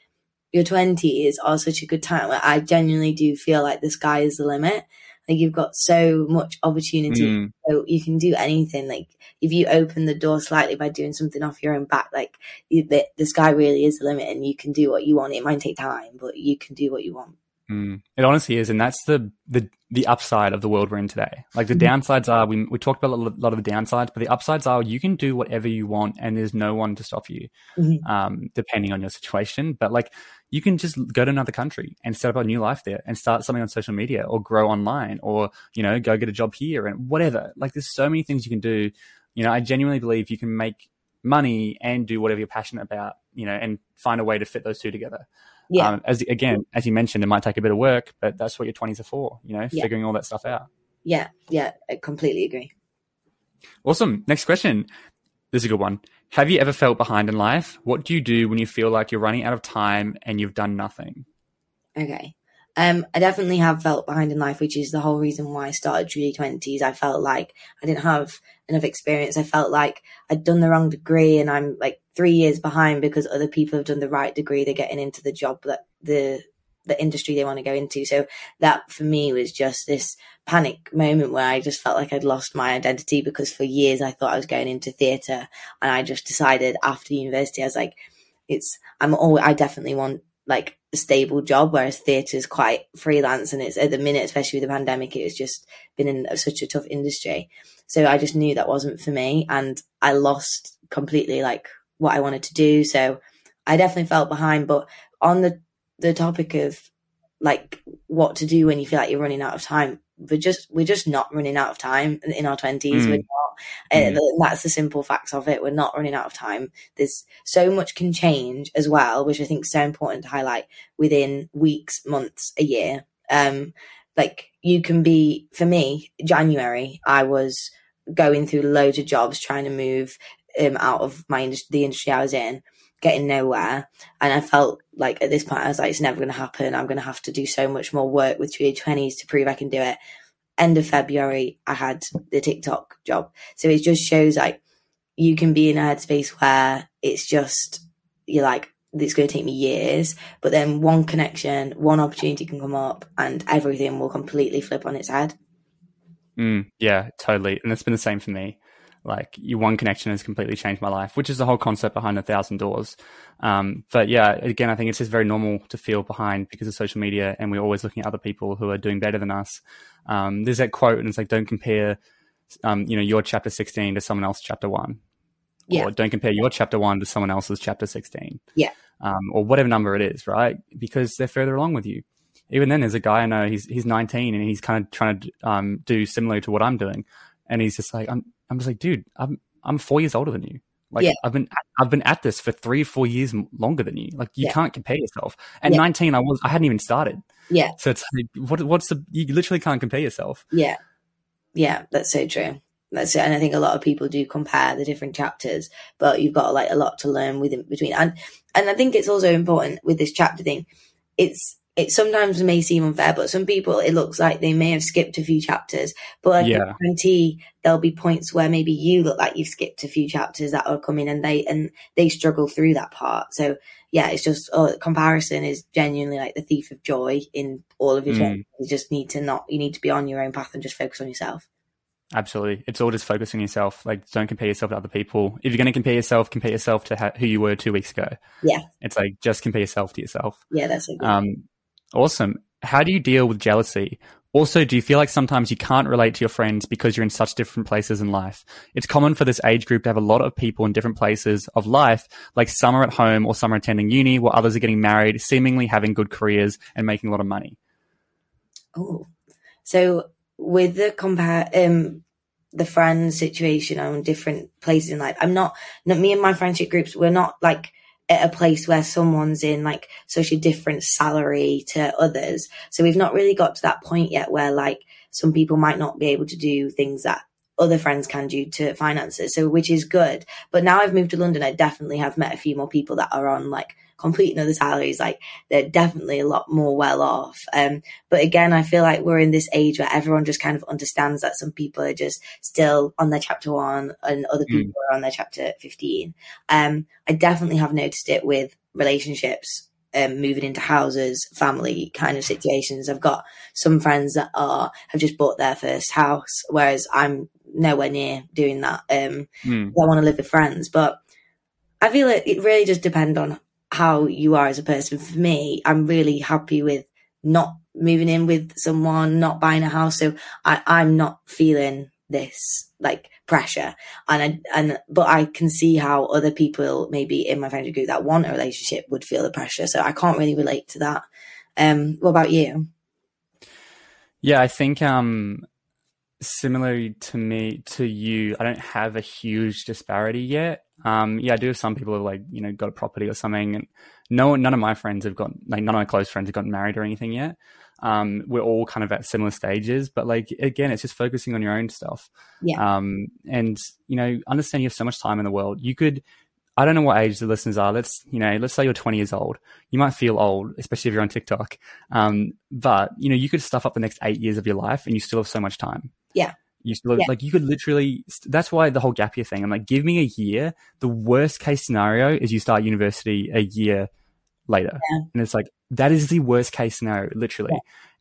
[SPEAKER 1] your 20s are such a good time where I genuinely do feel like the sky is the limit. Like you've got so much opportunity, mm. so you can do anything. Like if you open the door slightly by doing something off your own back, like you, the, the sky really is the limit, and you can do what you want. It might take time, but you can do what you want.
[SPEAKER 3] Mm. It honestly is, and that's the the the upside of the world we're in today. Like the mm-hmm. downsides are, we we talked about a lot of the downsides, but the upsides are you can do whatever you want, and there's no one to stop you, mm-hmm. um, depending on your situation. But like you can just go to another country and set up a new life there, and start something on social media, or grow online, or you know go get a job here, and whatever. Like there's so many things you can do. You know, I genuinely believe you can make money and do whatever you're passionate about. You know, and find a way to fit those two together.
[SPEAKER 1] Yeah. Um,
[SPEAKER 3] as again, as you mentioned, it might take a bit of work, but that's what your twenties are for. You know, yeah. figuring all that stuff out.
[SPEAKER 1] Yeah, yeah, I completely agree.
[SPEAKER 3] Awesome. Next question. This is a good one. Have you ever felt behind in life? What do you do when you feel like you're running out of time and you've done nothing?
[SPEAKER 1] Okay. Um, I definitely have felt behind in life, which is the whole reason why I started Truly Twenties. I felt like I didn't have enough experience. I felt like I'd done the wrong degree, and I'm like three years behind because other people have done the right degree. They're getting into the job that the the industry they want to go into. So that for me was just this panic moment where I just felt like I'd lost my identity because for years I thought I was going into theatre, and I just decided after university I was like, it's I'm all I definitely want like a stable job, whereas theatre is quite freelance and it's at the minute, especially with the pandemic, it it's just been in such a tough industry. So I just knew that wasn't for me and I lost completely like what I wanted to do. So I definitely felt behind. But on the the topic of like what to do when you feel like you're running out of time, we're just we're just not running out of time in our twenties. Mm. We're not. Mm. Uh, that's the simple facts of it. We're not running out of time. There's so much can change as well, which I think is so important to highlight within weeks, months, a year. Um, like you can be for me, January, I was going through loads of jobs trying to move um, out of my the industry I was in, getting nowhere. And I felt like at this point, I was like, it's never going to happen. I'm going to have to do so much more work with 2A20s to prove I can do it. End of February, I had the TikTok job. So it just shows like you can be in a headspace where it's just, you're like, it's going to take me years, but then one connection, one opportunity can come up and everything will completely flip on its head.
[SPEAKER 3] Mm, yeah, totally. And it's been the same for me like your one connection has completely changed my life which is the whole concept behind a thousand doors. Um, but yeah again i think it's just very normal to feel behind because of social media and we're always looking at other people who are doing better than us. Um, there's that quote and it's like don't compare um, you know your chapter 16 to someone else's chapter 1
[SPEAKER 1] yeah.
[SPEAKER 3] or don't compare your chapter 1 to someone else's chapter 16
[SPEAKER 1] yeah.
[SPEAKER 3] Um, or whatever number it is right? Because they're further along with you. Even then, there's a guy I know. He's he's 19 and he's kind of trying to um, do similar to what I'm doing, and he's just like, I'm I'm just like, dude, I'm I'm four years older than you. Like
[SPEAKER 1] Yeah.
[SPEAKER 3] I've been I've been at this for three four years longer than you. Like you
[SPEAKER 1] Yeah.
[SPEAKER 3] can't compare yourself. At
[SPEAKER 1] Yeah.
[SPEAKER 3] 19, I was I hadn't even started.
[SPEAKER 1] Yeah,
[SPEAKER 3] So it's like, what what's the you literally can't compare yourself.
[SPEAKER 1] yeah, yeah. That's so true. That's it. And I think a lot of people do compare the different chapters, but you've got like a lot to learn within between. And and I think it's also important with this chapter thing. It's it sometimes may seem unfair, but some people it looks like they may have skipped a few chapters. But like
[SPEAKER 3] Yeah.
[SPEAKER 1] I guarantee there'll be points where maybe you look like you've skipped a few chapters that are coming and they and they struggle through that part. So yeah, it's just oh, comparison is genuinely like the thief of joy in all of your
[SPEAKER 3] Mm.
[SPEAKER 1] journey. You just need to not you need to be on your own path and just focus on yourself.
[SPEAKER 3] Absolutely. It's all just focusing on yourself. Like, don't compare yourself to other people. If you're going to compare yourself, compare yourself to ha- who you were two weeks ago.
[SPEAKER 1] Yeah.
[SPEAKER 3] It's like, just compare yourself to yourself.
[SPEAKER 1] Yeah, that's good.
[SPEAKER 3] Um, awesome. How do you deal with jealousy? Also, do you feel like sometimes you can't relate to your friends because you're in such different places in life? It's common for this age group to have a lot of people in different places of life, like some are at home or some are attending uni, while others are getting married, seemingly having good careers and making a lot of money.
[SPEAKER 1] Oh, so with the compare, um, the friend situation on different places in life, I'm not, not me and my friendship groups. We're not like at a place where someone's in like such a different salary to others. So we've not really got to that point yet where like some people might not be able to do things that other friends can do to finances. So which is good. But now I've moved to London, I definitely have met a few more people that are on like complete other salaries. Like they're definitely a lot more well off. Um, but again, I feel like we're in this age where everyone just kind of understands that some people are just still on their chapter one and other people are on their chapter 15. Um, I definitely have noticed it with relationships. Um, moving into houses, family kind of situations. I've got some friends that are have just bought their first house, whereas I'm nowhere near doing that. Um,
[SPEAKER 3] Hmm.
[SPEAKER 1] I want to live with friends, but I feel it, it really just depends on how you are as a person. For me, I'm really happy with not moving in with someone, not buying a house. So I, I'm not feeling this like pressure. And I, and, but I can see how other people maybe in my friendship group that want a relationship would feel the pressure. So I can't really relate to that. Um, what about you?
[SPEAKER 3] Yeah, I think um similarly to me to you, I don't have a huge disparity yet. Um yeah, I do have some people who like, you know, got a property or something and no none of my friends have got like none of my close friends have gotten married or anything yet. Um we're all kind of at similar stages, but like again, it's just focusing on your own stuff.
[SPEAKER 1] Yeah.
[SPEAKER 3] Um and you know, understand you have so much time in the world. You could I don't know what age the listeners are. Let's, you know, let's say you're 20 years old. You might feel old, especially if you're on TikTok. Um, but you know, you could stuff up the next eight years of your life and you still have so much time.
[SPEAKER 1] Yeah.
[SPEAKER 3] You still
[SPEAKER 1] Yeah.
[SPEAKER 3] like, you could literally, that's why the whole gap year thing, I'm like, give me a year. The worst case scenario is you start university a year later.
[SPEAKER 1] Yeah.
[SPEAKER 3] And it's like, that is the worst case scenario, literally.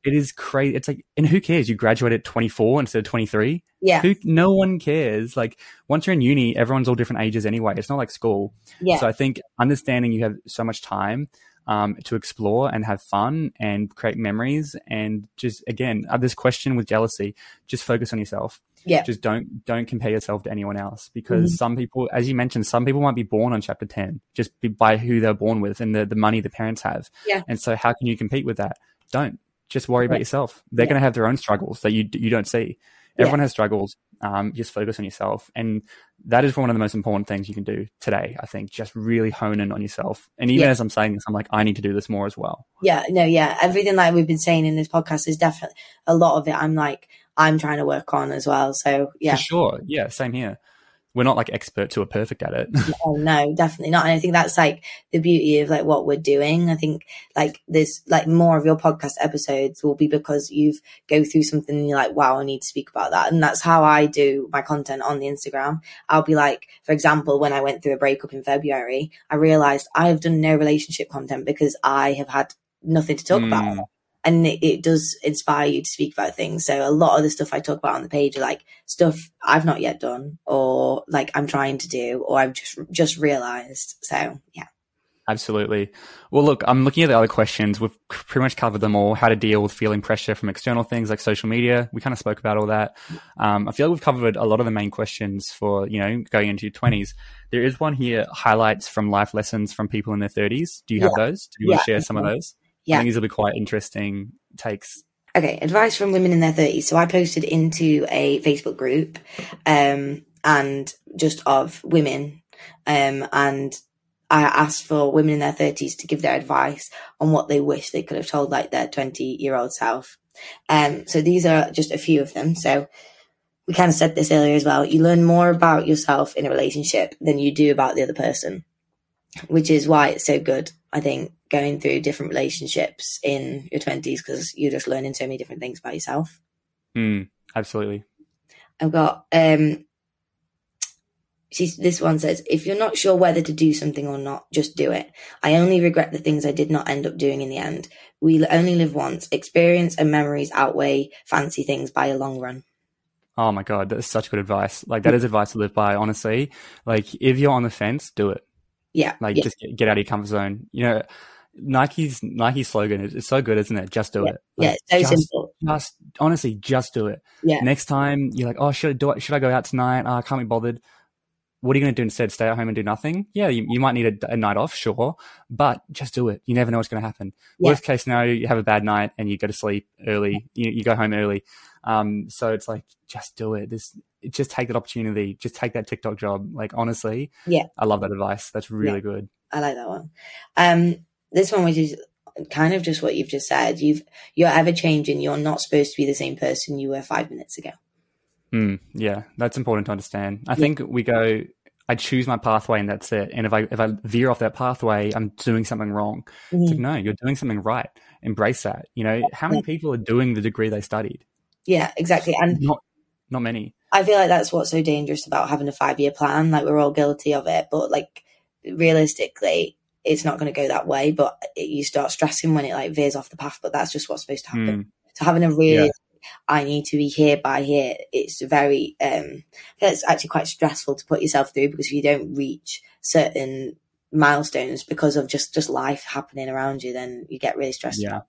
[SPEAKER 3] It is crazy. It's like, and who cares? You graduate at 24 instead of 23.
[SPEAKER 1] Yeah.
[SPEAKER 3] Who, no one cares. Like, once you're in uni, everyone's all different ages anyway. It's not like school.
[SPEAKER 1] Yeah.
[SPEAKER 3] So I think understanding you have so much time um, to explore and have fun and create memories and just again uh, this question with jealousy, just focus on yourself.
[SPEAKER 1] Yeah.
[SPEAKER 3] Just don't don't compare yourself to anyone else because
[SPEAKER 1] Mhm.
[SPEAKER 3] some people, as you mentioned, some people might be born on chapter ten just by who they're born with and the the money the parents have.
[SPEAKER 1] Yeah.
[SPEAKER 3] And so how can you compete with that? Don't just worry about yourself. They're
[SPEAKER 1] Yeah.
[SPEAKER 3] going to have their own struggles that you you don't see.
[SPEAKER 1] Yeah.
[SPEAKER 3] Everyone has struggles. Um, just focus on yourself, and that is one of the most important things you can do today. I think just really hone in on yourself. And even
[SPEAKER 1] Yeah.
[SPEAKER 3] as I'm saying this, I'm like, I need to do this more as well.
[SPEAKER 1] Yeah, no, yeah. Everything that we've been saying in this podcast is definitely a lot of it. I'm like, I'm trying to work on as well. So yeah,
[SPEAKER 3] For sure. Yeah, same here. We're not like experts who are perfect at it.
[SPEAKER 1] oh no, definitely not. And I think that's like the beauty of like what we're doing. I think like this, like more of your podcast episodes will be because you've go through something and you're like, wow, I need to speak about that. And that's how I do my content on the Instagram. I'll be like, for example, when I went through a breakup in February, I realized I have done no relationship content because I have had nothing to talk about.
[SPEAKER 3] Hmm.
[SPEAKER 1] And it, it does inspire you to speak about things. So a lot of the stuff I talk about on the page are like stuff I've not yet done, or like I'm trying to do, or I've just just realized. So yeah,
[SPEAKER 3] Absolutely. Well, look, I'm looking at the other questions. We've pretty much covered them all. How to deal with feeling pressure from external things like social media. We kind of spoke about all that. Um, I feel like we've covered a lot of the main questions for, you know, going into your 20s. There is one here, highlights from life lessons from people in their 30s. Do you have those? Do you want to share some of those?
[SPEAKER 1] Yeah.
[SPEAKER 3] I think these will be quite interesting takes.
[SPEAKER 1] Okay, advice from women in their 30s. So I posted into a Facebook group um, and just of women um, and I asked for women in their 30s to give their advice on what they wish they could have told like their 20 year old self. Um, so these are just a few of them. So we kind of said this earlier as well. You learn more about yourself in a relationship than you do about the other person, which is why it's so good. I think going through different relationships in your 20s because you're just learning so many different things about yourself.
[SPEAKER 3] Mm, absolutely.
[SPEAKER 1] I've got um she's this one says if you're not sure whether to do something or not just do it i only regret the things i did not end up doing in the end we only live once experience and memories outweigh fancy things by a long run
[SPEAKER 3] Oh my god, that's such good advice. Like that is advice to live by. Honestly, like if you're on the fence, do it.
[SPEAKER 1] Yeah
[SPEAKER 3] Like
[SPEAKER 1] yeah,
[SPEAKER 3] just get, get out of your comfort zone. You know, Nike's Nike slogan is it's so good, isn't it? Just do
[SPEAKER 1] Yeah.
[SPEAKER 3] it.
[SPEAKER 1] yeah
[SPEAKER 3] Like,
[SPEAKER 1] it's so
[SPEAKER 3] just,
[SPEAKER 1] simple
[SPEAKER 3] just honestly, just do it.
[SPEAKER 1] yeah
[SPEAKER 3] Next time you're like, oh, should I do it? Should I go out tonight? Oh, I can't be bothered. What are you going to do instead? Stay at home and do nothing? Yeah, you, you might need a, a night off, sure, but just do it. You never know what's going to happen.
[SPEAKER 1] Yeah.
[SPEAKER 3] Worst case scenario, you have a bad night and you go to sleep early. You, you go home early. Um, so it's like, just do it. This, just take that opportunity. Just take that TikTok job. Like honestly,
[SPEAKER 1] Yeah.
[SPEAKER 3] I love that advice. That's really good.
[SPEAKER 1] i like that one um this one was is kind of just what you've just said you've you're ever changing you're not supposed to be the same person you were five minutes ago
[SPEAKER 3] Mm, yeah, that's important to understand. I think we go. I choose my pathway and that's it. And if I if I veer off that pathway, I'm doing something wrong. It's like, no, you're doing something right. Embrace that. You know, how many people are doing the degree they studied?
[SPEAKER 1] yeah exactly and
[SPEAKER 3] Not not many.
[SPEAKER 1] I feel like that's what's so dangerous about having a five year plan. Like we're all guilty of it, but like realistically, it's not going to go that way. But it, you start stressing when it like veers off the path. But that's just what's supposed to happen.
[SPEAKER 3] Mm,
[SPEAKER 1] So having a really,
[SPEAKER 3] Yeah.
[SPEAKER 1] I need to be here by here. It's very, um, it's actually quite stressful to put yourself through because if you don't reach certain milestones because of just just life happening around you, then you get really stressed.
[SPEAKER 3] yeah.
[SPEAKER 1] out.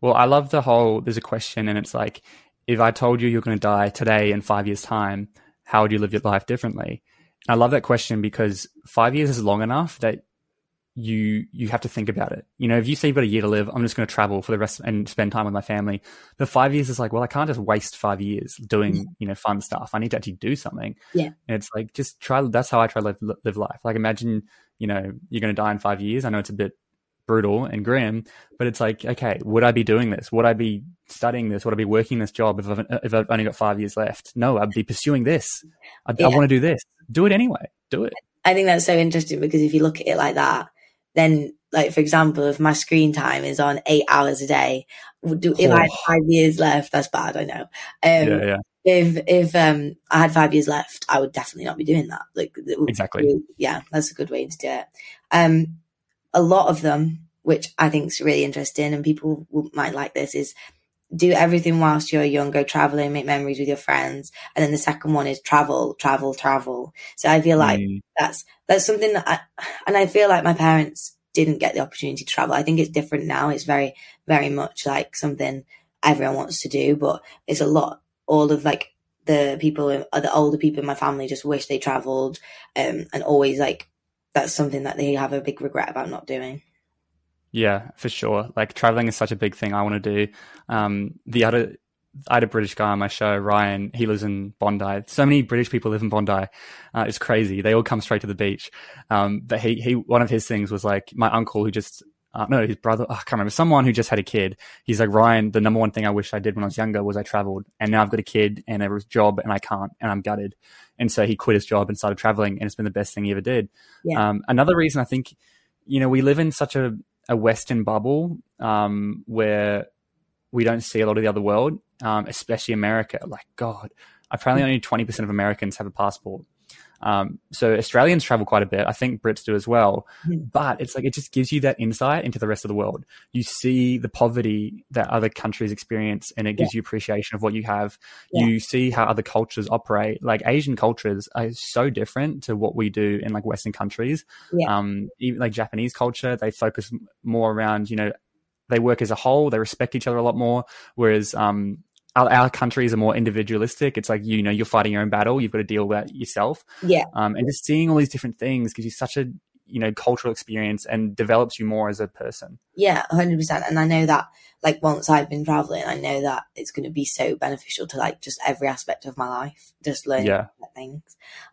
[SPEAKER 3] Well, I love the whole. There's a question, and it's like, if I told you you're going to die today in five years' time, how would you live your life differently? And I love that question because five years is long enough that you you have to think about it. You know, if you say you've got a year to live, I'm just going to travel for the rest and spend time with my family. The five years is like, well, I can't just waste five years doing you know fun stuff. I need to actually do something.
[SPEAKER 1] Yeah.
[SPEAKER 3] and it's like just try. That's how I try to live live life. Like imagine you know you're going to die in five years. I know it's a bit brutal and grim, but it's like, okay, would I be doing this? Would I be studying this? Would I be working this job if I've, if I've only got five years left? No, I'd be pursuing this. I,
[SPEAKER 1] Yeah.
[SPEAKER 3] I want to do this. Do it anyway. Do it.
[SPEAKER 1] I think that's so interesting because if you look at it like that, then like for example, if my screen time is on eight hours a day, do if I had
[SPEAKER 3] Oh.
[SPEAKER 1] five years left, that's bad, I know. Um
[SPEAKER 3] yeah, yeah,
[SPEAKER 1] if if um I had five years left, I would definitely not be doing that. Like
[SPEAKER 3] exactly.
[SPEAKER 1] yeah, that's a good way to do it. Um a lot of them, which I think is really interesting and people might like this, is do everything whilst you're young, go traveling, make memories with your friends. And then the second one is travel, travel, travel. So I feel like
[SPEAKER 3] Mm,
[SPEAKER 1] that's that's something that I and I feel like my parents didn't get the opportunity to travel. I think it's different now. It's very, very much like something everyone wants to do, but it's a lot. All of like the people, the older people in my family just wish they traveled, um, and always like that's something that they have a big regret about not doing.
[SPEAKER 3] yeah, for sure. Like traveling is such a big thing I want to do. Um, the other, I had a British guy on my show, Ryan. He lives in Bondi. So many British people live in Bondi. Uh, it's crazy. They all come straight to the beach. Um, but he, he, one of his things was like my uncle who just, uh, no, his brother, oh, I can't remember, someone who just had a kid. He's like, Ryan, the number one thing I wish I did when I was younger was I traveled. And now I've got a kid and a job and I can't and I'm gutted. And so he quit his job and started traveling and it's been the best thing he ever did.
[SPEAKER 1] Yeah.
[SPEAKER 3] Um, another reason I think, you know, we live in such a, a Western bubble um, where we don't see a lot of the other world, um, especially America. Like, God, apparently only 20% of Americans have a passport. Um, so Australians travel quite a bit. I think Brits do as well.
[SPEAKER 1] Mhm.
[SPEAKER 3] But it's like it just gives you that insight into the rest of the world. You see the poverty that other countries experience, and it gives you appreciation of what you have.
[SPEAKER 1] Yeah.
[SPEAKER 3] You see how other cultures operate. Like Asian cultures are so different to what we do in like Western countries.
[SPEAKER 1] Yeah.
[SPEAKER 3] Um, even like Japanese culture, they focus more around you know they work as a whole. They respect each other a lot more. Whereas um, our, our countries are more individualistic. It's like you know you're fighting your own battle. You've got to deal with that yourself.
[SPEAKER 1] Yeah.
[SPEAKER 3] Um, and just seeing all these different things gives you such a you know cultural experience and develops you more as a person.
[SPEAKER 1] Yeah, hundred percent. And I know that like once I've been traveling, I know that it's going to be so beneficial to like just every aspect of my life, just learning
[SPEAKER 3] Yeah.
[SPEAKER 1] things.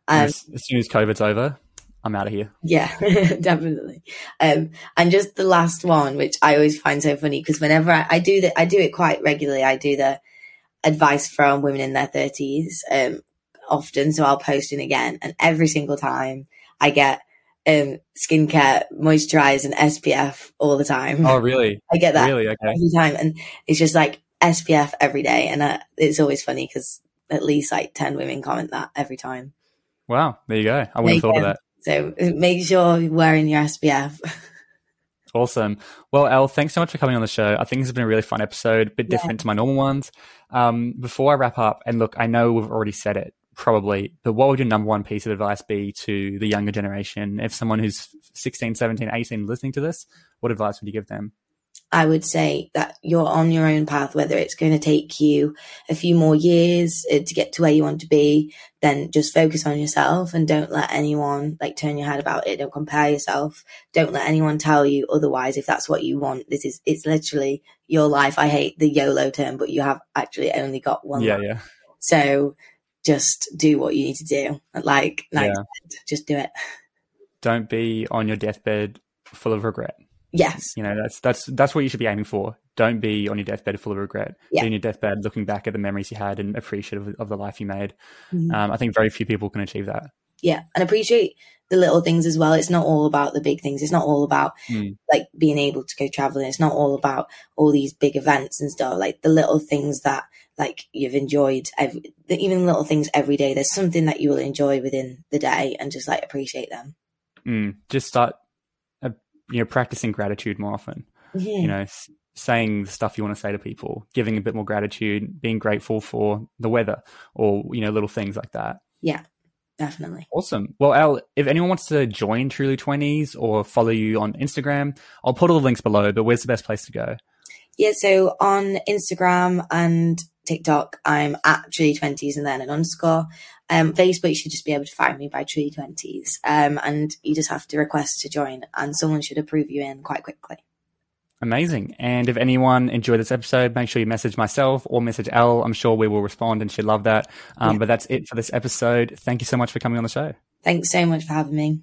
[SPEAKER 3] And
[SPEAKER 1] Um,
[SPEAKER 3] as, as soon as COVID's over, I'm out of here.
[SPEAKER 1] Yeah, definitely. Um, and just the last one, which I always find so funny because whenever I, I do that, I do it quite regularly. I do the advice from women in their thirties, um, often. So I'll post in again and every single time I get, um, skincare, moisturize and SPF all the time.
[SPEAKER 3] Oh, really?
[SPEAKER 1] I get that
[SPEAKER 3] Really? Okay.
[SPEAKER 1] every time. And it's just like SPF every day. And uh, it's always funny because at least like 10 women comment that every time.
[SPEAKER 3] Wow. There you go. I wouldn't have thought of that.
[SPEAKER 1] So uh, make sure you're wearing your SPF.
[SPEAKER 3] Awesome. Well, Elle, thanks so much for coming on the show. I think this has been a really fun episode, a bit
[SPEAKER 1] Yeah.
[SPEAKER 3] different to my normal ones. Um, before I wrap up, and look, I know we've already said it probably, but what would your number one piece of advice be to the younger generation? If someone who's 16, 17, 18 listening to this, what advice would you give them?
[SPEAKER 1] I would say that you're on your own path, whether it's going to take you a few more years uh, to get to where you want to be, then just focus on yourself and don't let anyone like turn your head about it. Don't compare yourself. Don't let anyone tell you otherwise if that's what you want. This is, it's literally your life. I hate the YOLO term, but you have actually only got one.
[SPEAKER 3] yeah,
[SPEAKER 1] life.
[SPEAKER 3] yeah.
[SPEAKER 1] So just do what you need to do. Like, like
[SPEAKER 3] Yeah.
[SPEAKER 1] just do it.
[SPEAKER 3] Don't be on your deathbed full of regret.
[SPEAKER 1] Yes.
[SPEAKER 3] You know, that's that's that's what you should be aiming for. Don't be on your deathbed full of regret.
[SPEAKER 1] Yeah.
[SPEAKER 3] Be on your deathbed looking back at the memories you had and appreciative of, of the life you made.
[SPEAKER 1] Mhm.
[SPEAKER 3] Um, I think very few people can achieve that.
[SPEAKER 1] yeah and appreciate the little things as well it's not all about the big things it's not all about
[SPEAKER 3] Mm.
[SPEAKER 1] like being able to go traveling it's not all about all these big events and stuff like the little things that like you've enjoyed every, even little things every day there's something that you will enjoy within the day and just like appreciate them
[SPEAKER 3] Mm. Just start, you know, practicing gratitude more often. You mm-hmm. know, saying the stuff you want to say to people, giving a bit more gratitude, being grateful for the weather or, you know, little things like that.
[SPEAKER 1] Yeah, definitely
[SPEAKER 3] Awesome. Well, Elle, if anyone wants to join Truly Twenties or follow you on Instagram, I'll put all the links below, but where's the best place to go?
[SPEAKER 1] yeah so on instagram and tiktok i'm at truly twenties and then an underscore um facebook you should just be able to find me by truly twenties um and you just have to request to join and someone should approve you in quite quickly
[SPEAKER 3] Amazing. And if anyone enjoyed this episode, make sure you message myself or message Elle. I'm sure we will respond and she'd love that. Um,
[SPEAKER 1] Yeah.
[SPEAKER 3] But that's it for this episode. Thank you so much for coming on the show.
[SPEAKER 1] Thanks so much for having me.